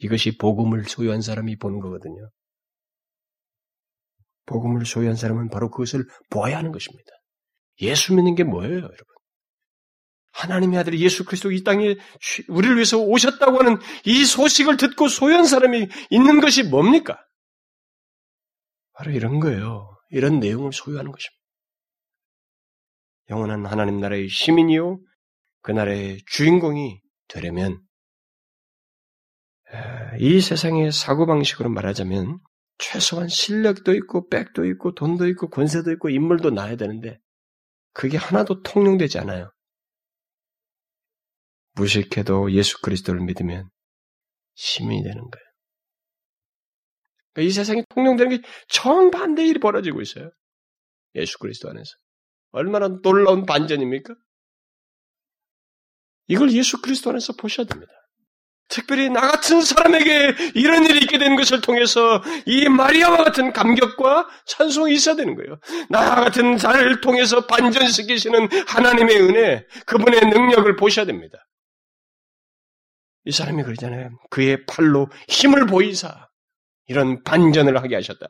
이것이 복음을 소유한 사람이 보는 거거든요. 복음을 소유한 사람은 바로 그것을 보아야 하는 것입니다. 예수 믿는 게 뭐예요, 여러분? 하나님의 아들 예수 그리스도 이 땅에 우리를 위해서 오셨다고 하는 이 소식을 듣고 소유한 사람이 있는 것이 뭡니까? 바로 이런 거예요. 이런 내용을 소유하는 것입니다. 영원한 하나님 나라의 시민이요, 그 나라의 주인공이 되려면 이 세상의 사고방식으로 말하자면 최소한 실력도 있고 백도 있고 돈도 있고 권세도 있고 인물도 나야 되는데 그게 하나도 통용되지 않아요. 무식해도 예수 그리스도를 믿으면 시민이 되는 거예요. 그러니까 이 세상에 통용되는 게 정반대 일이 벌어지고 있어요. 예수 그리스도 안에서. 얼마나 놀라운 반전입니까? 이걸 예수 그리스도 안에서 보셔야 됩니다. 특별히 나 같은 사람에게 이런 일이 있게 된 것을 통해서 이 마리아와 같은 감격과 찬송이 있어야 되는 거예요. 나 같은 자를 통해서 반전시키시는 하나님의 은혜, 그분의 능력을 보셔야 됩니다. 이 사람이 그러잖아요. 그의 팔로 힘을 보이사 이런 반전을 하게 하셨다.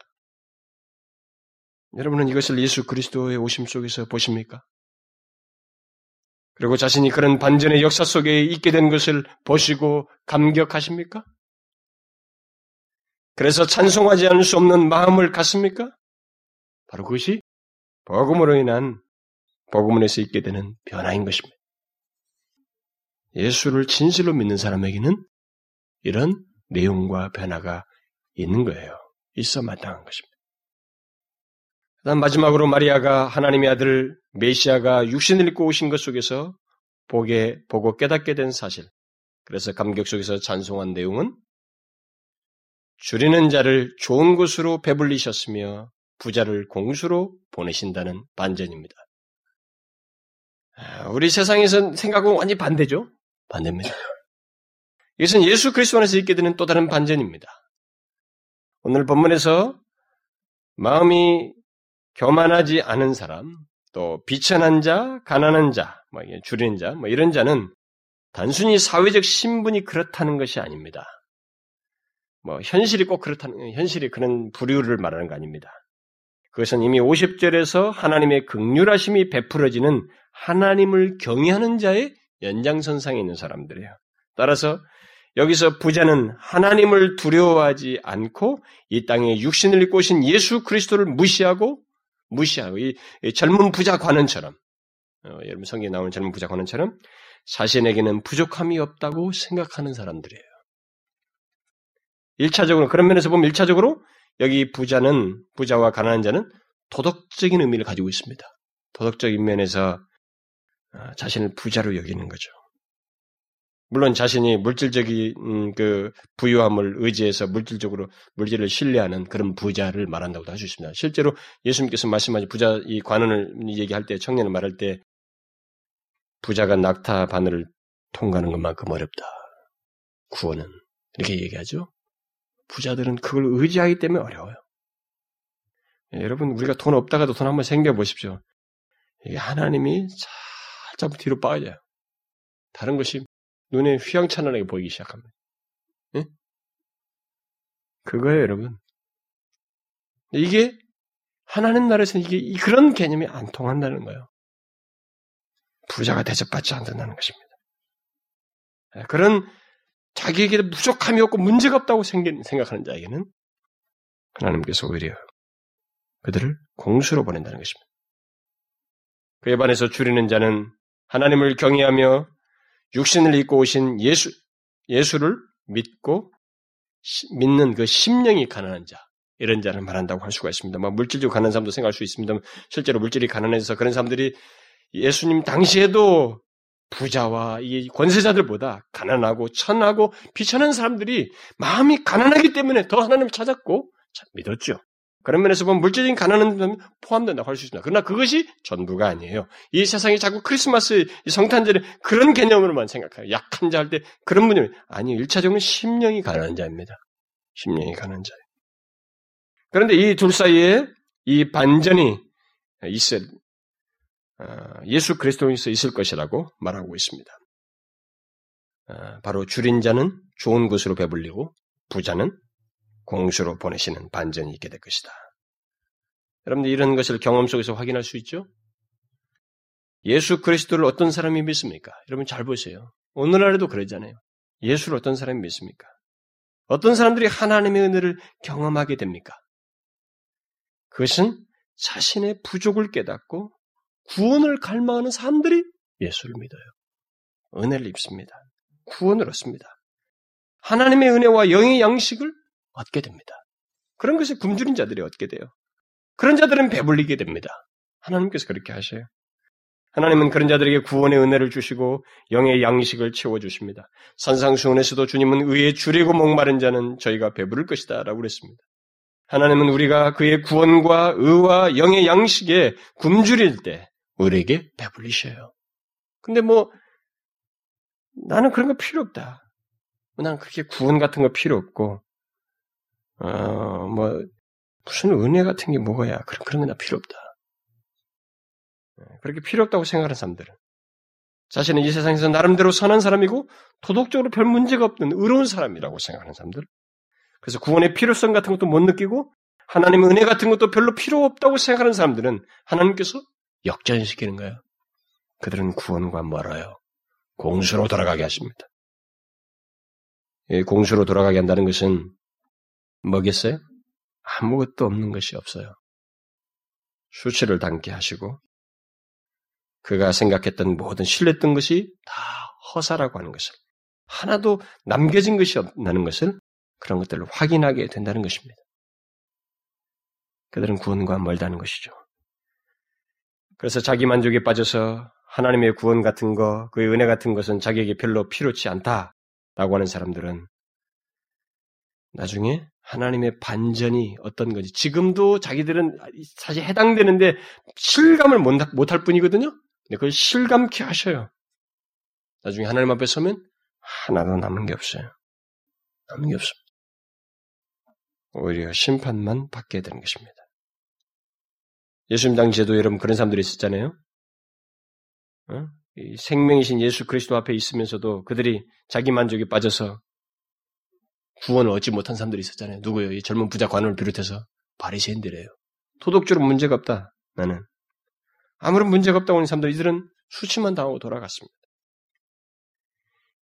여러분은 이것을 예수 그리스도의 오심 속에서 보십니까? 그리고 자신이 그런 반전의 역사 속에 있게 된 것을 보시고 감격하십니까? 그래서 찬송하지 않을 수 없는 마음을 갖습니까? 바로 그것이 복음으로 인한 복음에서 있게 되는 변화인 것입니다. 예수를 진실로 믿는 사람에게는 이런 내용과 변화가 있는 거예요. 있어 마땅한 것입니다. 그다음 마지막으로 마리아가 하나님의 아들 메시아가 육신을 입고 오신 것 속에서 보게 보고 깨닫게 된 사실. 그래서 감격 속에서 찬송한 내용은 줄이는 자를 좋은 곳으로 배불리셨으며 부자를 공수로 보내신다는 반전입니다. 우리 세상에서 생각은 완전히 반대죠. 반대입니다. 이것은 예수 그리스도 안에서 있게 되는 또 다른 반전입니다. 오늘 본문에서 마음이 교만하지 않은 사람, 또 비천한 자, 가난한 자, 뭐 줄이는 자, 뭐 이런 자는 단순히 사회적 신분이 그렇다는 것이 아닙니다. 뭐 현실이 꼭 그렇다는 현실이 그런 부류를 말하는 거 아닙니다. 그것은 이미 50절에서 하나님의 극률하심이 베풀어지는 하나님을 경외하는 자의 연장선상에 있는 사람들이에요. 따라서 여기서 부자는 하나님을 두려워하지 않고 이 땅에 육신을 오신 예수 그리스도를 무시하고 무시하고 이, 젊은 부자 관원처럼 어, 여러분 성경에 나오는 젊은 부자 관원처럼 자신에게는 부족함이 없다고 생각하는 사람들이에요. 1차적으로 그런 면에서 보면 1차적으로 여기 부자는 부자와 가난한 자는 도덕적인 의미를 가지고 있습니다. 도덕적인 면에서 어, 자신을 부자로 여기는 거죠. 물론 자신이 물질적인 그 부유함을 의지해서 물질적으로 물질을 신뢰하는 그런 부자를 말한다고도 할 수 있습니다. 실제로 예수님께서 말씀하신 부자 이 관원을 얘기할 때 청년을 말할 때 부자가 낙타 바늘을 통과하는 것만큼 어렵다. 구원은 이렇게 얘기하죠. 부자들은 그걸 의지하기 때문에 어려워요. 예, 여러분 우리가 돈 없다가도 돈 한번 생겨 보십시오. 이게 하나님이 살짝 뒤로 빠져요. 다른 것이 눈에 휘황찬란하게 보이기 시작합니다. 예? 그거예요, 여러분. 이게 하나님 나라에서는 이게 그런 개념이 안 통한다는 거예요. 부자가 대접받지 않는다는 것입니다. 예, 그런 자기에게 부족함이 없고 문제가 없다고 생각하는 자에게는 하나님께서 오히려 그들을 공수로 보낸다는 것입니다. 그에 반해서 줄이는 자는 하나님을 경외하며 육신을 입고 오신 예수, 예수를 믿고 믿는 그 심령이 가난한 자, 이런 자를 말한다고 할 수가 있습니다. 뭐 물질적으로 가난한 사람도 생각할 수 있습니다. 실제로 물질이 가난해서 그런 사람들이 예수님 당시에도 부자와 이 권세자들보다 가난하고 천하고 비천한 사람들이 마음이 가난하기 때문에 더 하나님을 찾았고 믿었죠. 그런 면에서 보면 물질적인 가난은 포함된다고 할 수 있습니다. 그러나 그것이 전부가 아니에요. 이 세상이 자꾸 크리스마스 성탄절에 그런 개념으로만 생각해요. 약한 자 할 때 그런 분이 아니 1차적으로 심령이 가난한 자입니다. 심령이 가난한 자예요. 그런데 이 둘 사이에 이 반전이 있을 어, 예수 그리스도에서 있을 것이라고 말하고 있습니다. 어, 바로 줄인 자는 좋은 것으로 배불리고 부자는 공수로 보내시는 반전이 있게 될 것이다. 여러분들 이런 것을 경험 속에서 확인할 수 있죠? 예수 그리스도를 어떤 사람이 믿습니까? 여러분 잘 보세요. 오늘날에도 그러잖아요. 예수를 어떤 사람이 믿습니까? 어떤 사람들이 하나님의 은혜를 경험하게 됩니까? 그것은 자신의 부족을 깨닫고 구원을 갈망하는 사람들이 예수를 믿어요. 은혜를 입습니다. 구원을 얻습니다. 하나님의 은혜와 영의 양식을 얻게 됩니다. 그런 것을 굶주린 자들이 얻게 돼요. 그런 자들은 배불리게 됩니다. 하나님께서 그렇게 하셔요. 하나님은 그런 자들에게 구원의 은혜를 주시고 영의 양식을 채워주십니다. 산상수훈에서도 주님은 의에 줄이고 목마른 자는 저희가 배부를 것이다 라고 그랬습니다. 하나님은 우리가 그의 구원과 의와 영의 양식에 굶주릴 때 우리에게 배불리셔요. 근데 뭐 나는 그런 거 필요 없다. 난 그렇게 구원 같은 거 필요 없고 어, 뭐, 무슨 은혜 같은 게 뭐야. 그런, 그런 건나 필요 없다. 네, 그렇게 필요 없다고 생각하는 사람들은. 자신은 이 세상에서 나름대로 선한 사람이고, 도덕적으로 별 문제가 없는 의로운 사람이라고 생각하는 사람들. 그래서 구원의 필요성 같은 것도 못 느끼고, 하나님의 은혜 같은 것도 별로 필요 없다고 생각하는 사람들은 하나님께서 역전시키는 거예요. 그들은 구원과 멀어요. 공수로 돌아가게 하십니다. 공수로 돌아가게 한다는 것은 뭐겠어요? 아무것도 없는 것이 없어요. 수치를 담게 하시고 그가 생각했던 모든 신뢰했던 것이 다 허사라고 하는 것을 하나도 남겨진 것이 없다는 것을 그런 것들을 확인하게 된다는 것입니다. 그들은 구원과 멀다는 것이죠. 그래서 자기 만족에 빠져서 하나님의 구원 같은 거, 그의 은혜 같은 것은 자기에게 별로 필요치 않다라고 하는 사람들은 나중에 하나님의 반전이 어떤 건지 지금도 자기들은 사실 해당되는데 실감을 못할 뿐이거든요. 그걸 실감케 하셔요. 나중에 하나님 앞에 서면 하나도 남은 게 없어요. 남은 게 없습니다. 오히려 심판만 받게 되는 것입니다. 예수님 당시에도 여러분 그런 사람들이 있었잖아요. 어? 생명이신 예수 그리스도 앞에 있으면서도 그들이 자기 만족에 빠져서 구원을 얻지 못한 사람들이 있었잖아요. 누구요? 이 젊은 부자 관원을 비롯해서 바리새인들이에요. 도덕적으로 문제가 없다. 나는 아무런 문제가 없다고 하는 사람들 이들은 수치만 당하고 돌아갔습니다.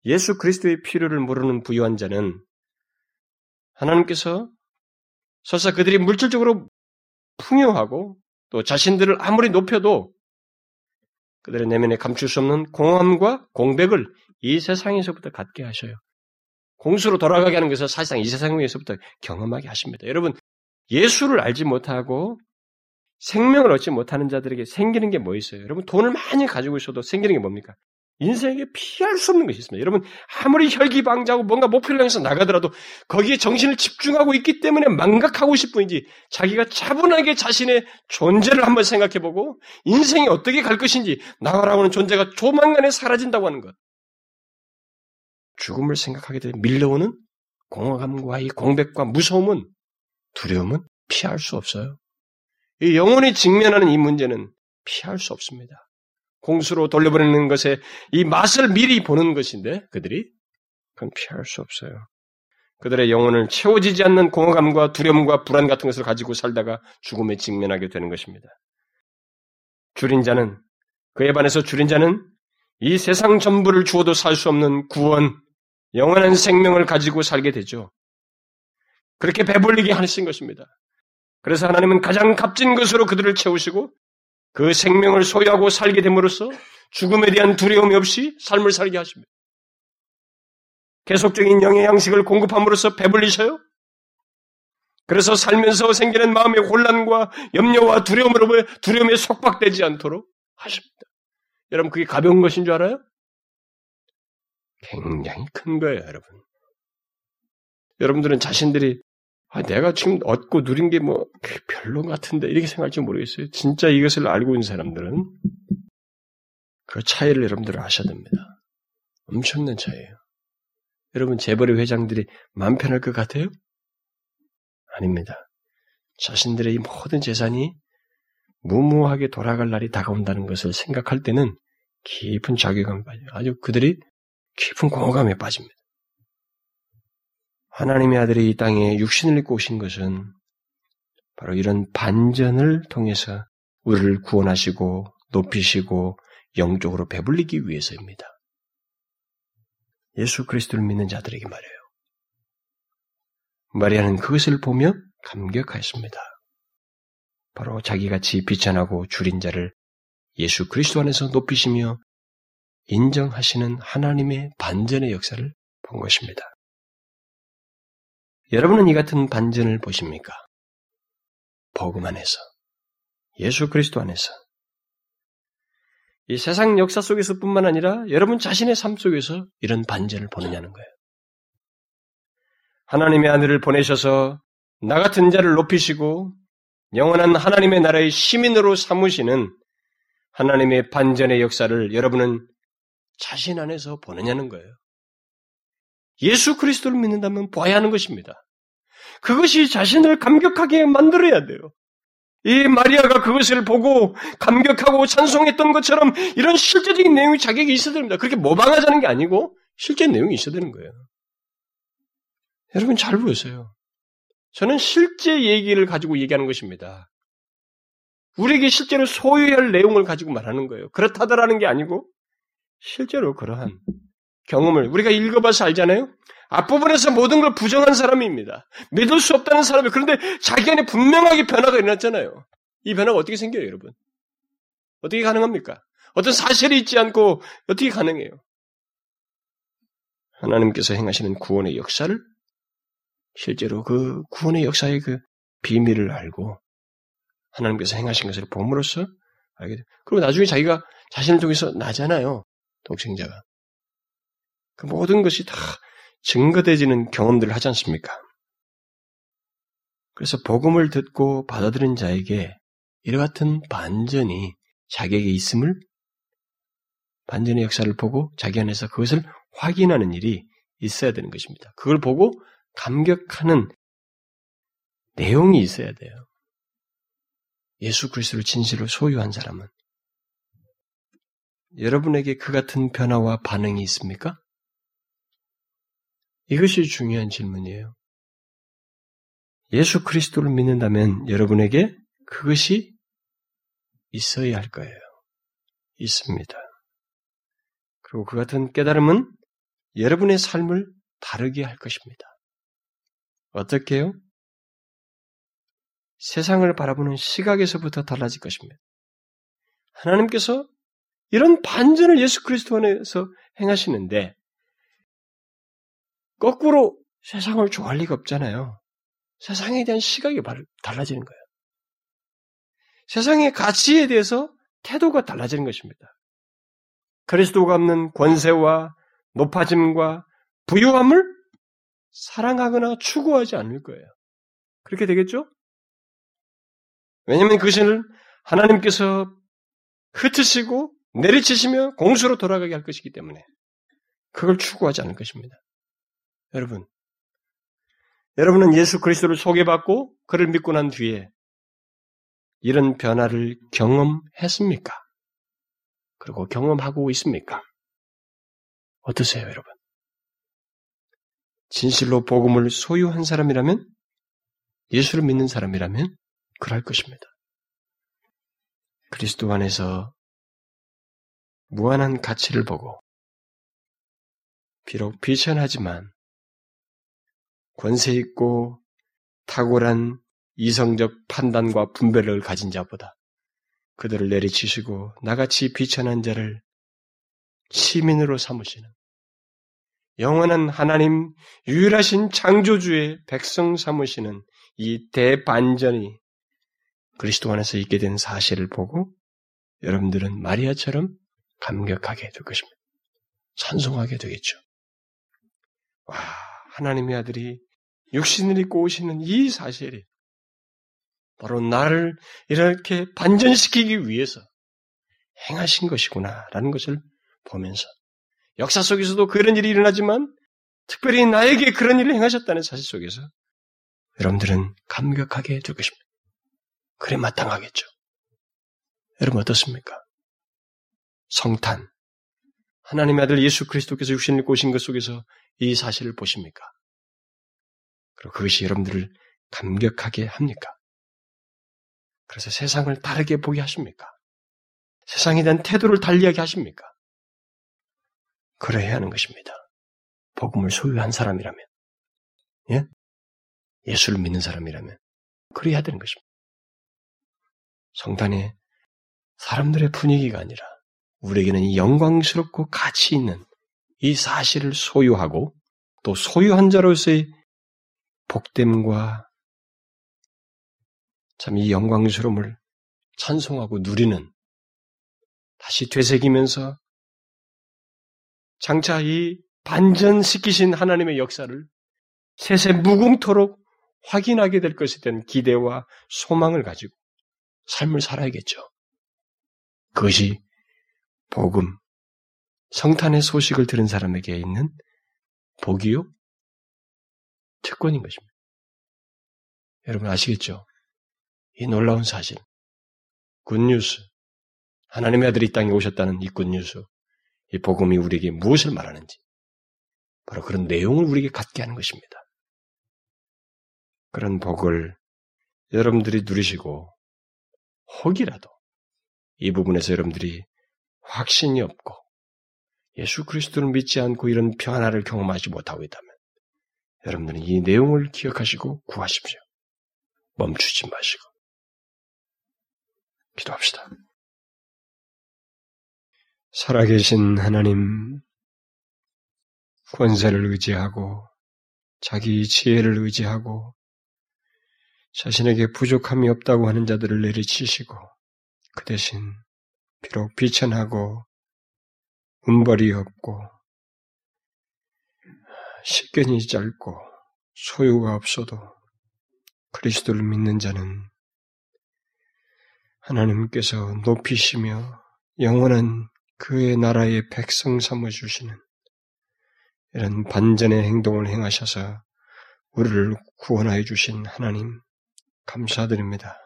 예수 그리스도의 필요를 모르는 부유한 자는 하나님께서 설사 그들이 물질적으로 풍요하고 또 자신들을 아무리 높여도 그들의 내면에 감출 수 없는 공함과 공백을 이 세상에서부터 갖게 하셔요. 공수로 돌아가게 하는 것은 사실상 이 세상에서부터 경험하게 하십니다. 여러분, 예수를 알지 못하고 생명을 얻지 못하는 자들에게 생기는 게 뭐 있어요? 여러분, 돈을 많이 가지고 있어도 생기는 게 뭡니까? 인생에게 피할 수 없는 것이 있습니다. 여러분, 아무리 혈기방자하고 뭔가 목표를 향해서 나가더라도 거기에 정신을 집중하고 있기 때문에 망각하고 싶은 뿐이지 자기가 차분하게 자신의 존재를 한번 생각해보고 인생이 어떻게 갈 것인지 나가라고 하는 존재가 조만간에 사라진다고 하는 것. 죽음을 생각하게 되면 밀려오는 공허감과 이 공백과 무서움은 두려움은 피할 수 없어요. 이 영혼이 직면하는 이 문제는 피할 수 없습니다. 공수로 돌려보내는 것에 이 맛을 미리 보는 것인데 그들이 그건 피할 수 없어요. 그들의 영혼을 채워지지 않는 공허감과 두려움과 불안 같은 것을 가지고 살다가 죽음에 직면하게 되는 것입니다. 줄인 자는 그에 반해서 줄인 자는 이 세상 전부를 주어도 살 수 없는 구원, 영원한 생명을 가지고 살게 되죠. 그렇게 배불리게 하신 것입니다. 그래서 하나님은 가장 값진 것으로 그들을 채우시고 그 생명을 소유하고 살게 됨으로써 죽음에 대한 두려움이 없이 삶을 살게 하십니다. 계속적인 영의 양식을 공급함으로써 배불리셔요. 그래서 살면서 생기는 마음의 혼란과 염려와 두려움으로 두려움에 속박되지 않도록 하십니다. 여러분 그게 가벼운 것인 줄 알아요? 굉장히 큰 거예요, 여러분. 여러분들은 자신들이 아, 내가 지금 얻고 누린 게 뭐 별로 같은데 이렇게 생각할지 모르겠어요. 진짜 이것을 알고 있는 사람들은 그 차이를 여러분들 아셔야 됩니다. 엄청난 차이예요. 여러분 재벌의 회장들이 마음 편할 것 같아요? 아닙니다. 자신들의 이 모든 재산이 무모하게 돌아갈 날이 다가온다는 것을 생각할 때는 깊은 자괴감에 빠져요. 아주 그들이 깊은 공허감에 빠집니다. 하나님의 아들이 이 땅에 육신을 입고 오신 것은 바로 이런 반전을 통해서 우리를 구원하시고 높이시고 영적으로 배불리기 위해서입니다. 예수 그리스도를 믿는 자들에게 말해요. 마리아는 그것을 보며 감격하였습니다. 바로 자기같이 비천하고 줄인 자를 예수 그리스도 안에서 높이시며 인정하시는 하나님의 반전의 역사를 본 것입니다. 여러분은 이 같은 반전을 보십니까? 복음 안에서, 예수 그리스도 안에서, 이 세상 역사 속에서 뿐만 아니라 여러분 자신의 삶 속에서 이런 반전을 보느냐는 거예요. 하나님의 아들을 보내셔서 나 같은 자를 높이시고 영원한 하나님의 나라의 시민으로 삼으시는 하나님의 반전의 역사를 여러분은 자신 안에서 보느냐는 거예요. 예수 그리스도를 믿는다면 봐야 하는 것입니다. 그것이 자신을 감격하게 만들어야 돼요. 이 마리아가 그것을 보고 감격하고 찬송했던 것처럼 이런 실제적인 내용이 자기에게 있어야 됩니다. 그렇게 모방하자는 게 아니고 실제 내용이 있어야 되는 거예요. 여러분 잘 보세요. 저는 실제 얘기를 가지고 얘기하는 것입니다. 우리에게 실제로 소유해야 할 내용을 가지고 말하는 거예요. 그렇다더라는 게 아니고 실제로 그러한 경험을 우리가 읽어봐서 알잖아요. 앞부분에서 모든 걸 부정한 사람입니다. 믿을 수 없다는 사람이 그런데 자기 안에 분명하게 변화가 일어났잖아요. 이 변화가 어떻게 생겨요, 여러분? 어떻게 가능합니까? 어떤 사실이 있지 않고 어떻게 가능해요? 하나님께서 행하시는 구원의 역사를 실제로 그 구원의 역사의 그 비밀을 알고 하나님께서 행하신 것을 봄으로써 알게 돼. 그리고 나중에 자기가 자신을 통해서 나잖아요. 독생자가. 그 모든 것이 다 증거되지는 경험들을 하지 않습니까? 그래서 복음을 듣고 받아들인 자에게 이와 같은 반전이 자기에게 있음을 반전의 역사를 보고 자기 안에서 그것을 확인하는 일이 있어야 되는 것입니다. 그걸 보고 감격하는 내용이 있어야 돼요. 예수 그리스도를 진실로 소유한 사람은 여러분에게 그 같은 변화와 반응이 있습니까? 이것이 중요한 질문이에요. 예수 그리스도를 믿는다면 여러분에게 그것이 있어야 할 거예요. 있습니다. 그리고 그 같은 깨달음은 여러분의 삶을 다르게 할 것입니다. 어떻게요? 세상을 바라보는 시각에서부터 달라질 것입니다. 하나님께서 이런 반전을 예수 그리스도 안에서 행하시는데 거꾸로 세상을 좋아할 리가 없잖아요. 세상에 대한 시각이 달라지는 거예요. 세상의 가치에 대해서 태도가 달라지는 것입니다. 그리스도가 없는 권세와 높아짐과 부유함을 사랑하거나 추구하지 않을 거예요. 그렇게 되겠죠? 왜냐하면 그것을 하나님께서 흩으시고 내리치시며 공수로 돌아가게 할 것이기 때문에 그걸 추구하지 않을 것입니다. 여러분, 여러분은 예수 그리스도를 소개받고 그를 믿고 난 뒤에 이런 변화를 경험했습니까? 그리고 경험하고 있습니까? 어떠세요, 여러분? 진실로 복음을 소유한 사람이라면, 예수를 믿는 사람이라면, 그럴 것입니다. 그리스도 안에서 무한한 가치를 보고, 비록 비천하지만, 권세 있고 탁월한 이성적 판단과 분별을 가진 자보다 그들을 내리치시고 나같이 비천한 자를 시민으로 삼으시는 영원한 하나님 유일하신 창조주의 백성 삼으시는 이 대반전이 그리스도 안에서 있게 된 사실을 보고 여러분들은 마리아처럼 감격하게 될 것입니다. 찬송하게 되겠죠. 와, 하나님의 아들이 육신을 입고 오시는 이 사실이 바로 나를 이렇게 반전시키기 위해서 행하신 것이구나라는 것을 보면서 역사 속에서도 그런 일이 일어나지만 특별히 나에게 그런 일을 행하셨다는 사실 속에서 여러분들은 감격하게 될 것입니다. 그래 마땅하겠죠. 여러분 어떻습니까? 성탄 하나님의 아들 예수 그리스도께서 육신을 오신 것 속에서 이 사실을 보십니까? 그리고 그것이 여러분들을 감격하게 합니까? 그래서 세상을 다르게 보게 하십니까? 세상에 대한 태도를 달리하게 하십니까? 그래야 하는 것입니다. 복음을 소유한 사람이라면, 예? 예수를 믿는 사람이라면, 그래야 되는 것입니다. 성단에 사람들의 분위기가 아니라, 우리에게는 이 영광스럽고 가치 있는 이 사실을 소유하고, 또 소유한 자로서의 복됨과 참 이 영광스러움을 찬송하고 누리는 다시 되새기면서 장차 이 반전시키신 하나님의 역사를 세세 무궁토록 확인하게 될 것에 대한 기대와 소망을 가지고 삶을 살아야겠죠. 그것이 복음, 성탄의 소식을 들은 사람에게 있는 복이요, 특권인 것입니다. 여러분 아시겠죠? 이 놀라운 사실, 굿뉴스, 하나님의 아들이 땅에 오셨다는 이 굿뉴스, 이 복음이 우리에게 무엇을 말하는지, 바로 그런 내용을 우리에게 갖게 하는 것입니다. 그런 복을 여러분들이 누리시고, 혹이라도 이 부분에서 여러분들이 확신이 없고, 예수 그리스도를 믿지 않고 이런 변화를 경험하지 못하고 있다면, 여러분들은 이 내용을 기억하시고 구하십시오. 멈추지 마시고. 기도합시다. 살아계신 하나님, 권세를 의지하고, 자기 지혜를 의지하고, 자신에게 부족함이 없다고 하는 자들을 내리치시고, 그 대신, 비록 비천하고, 운벌이 없고, 식견이 짧고 소유가 없어도 그리스도를 믿는 자는 하나님께서 높이시며 영원한 그의 나라의 백성 삼아 주시는 이런 반전의 행동을 행하셔서 우리를 구원하여 주신 하나님 감사드립니다.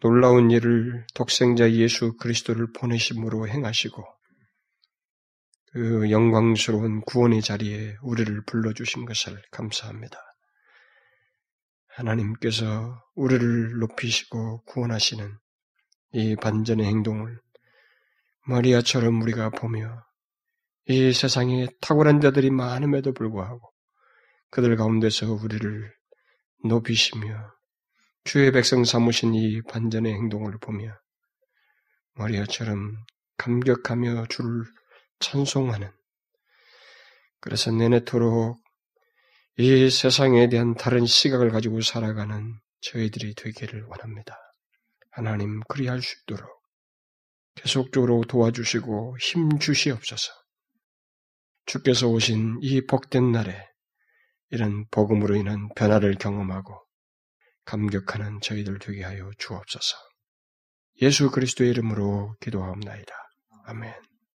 놀라운 일을 독생자 예수 그리스도를 보내심으로 행하시고 그 영광스러운 구원의 자리에 우리를 불러주신 것을 감사합니다. 하나님께서 우리를 높이시고 구원하시는 이 반전의 행동을 마리아처럼 우리가 보며 이 세상에 탁월한 자들이 많음에도 불구하고 그들 가운데서 우리를 높이시며 주의 백성 삼으신 이 반전의 행동을 보며 마리아처럼 감격하며 주를 찬송하는 그래서 내내토록 이 세상에 대한 다른 시각을 가지고 살아가는 저희들이 되기를 원합니다. 하나님 그리할 수 있도록 계속적으로 도와주시고 힘 주시옵소서. 주께서 오신 이 복된 날에 이런 복음으로 인한 변화를 경험하고 감격하는 저희들 되게 하여 주옵소서. 예수 그리스도의 이름으로 기도하옵나이다. 아멘.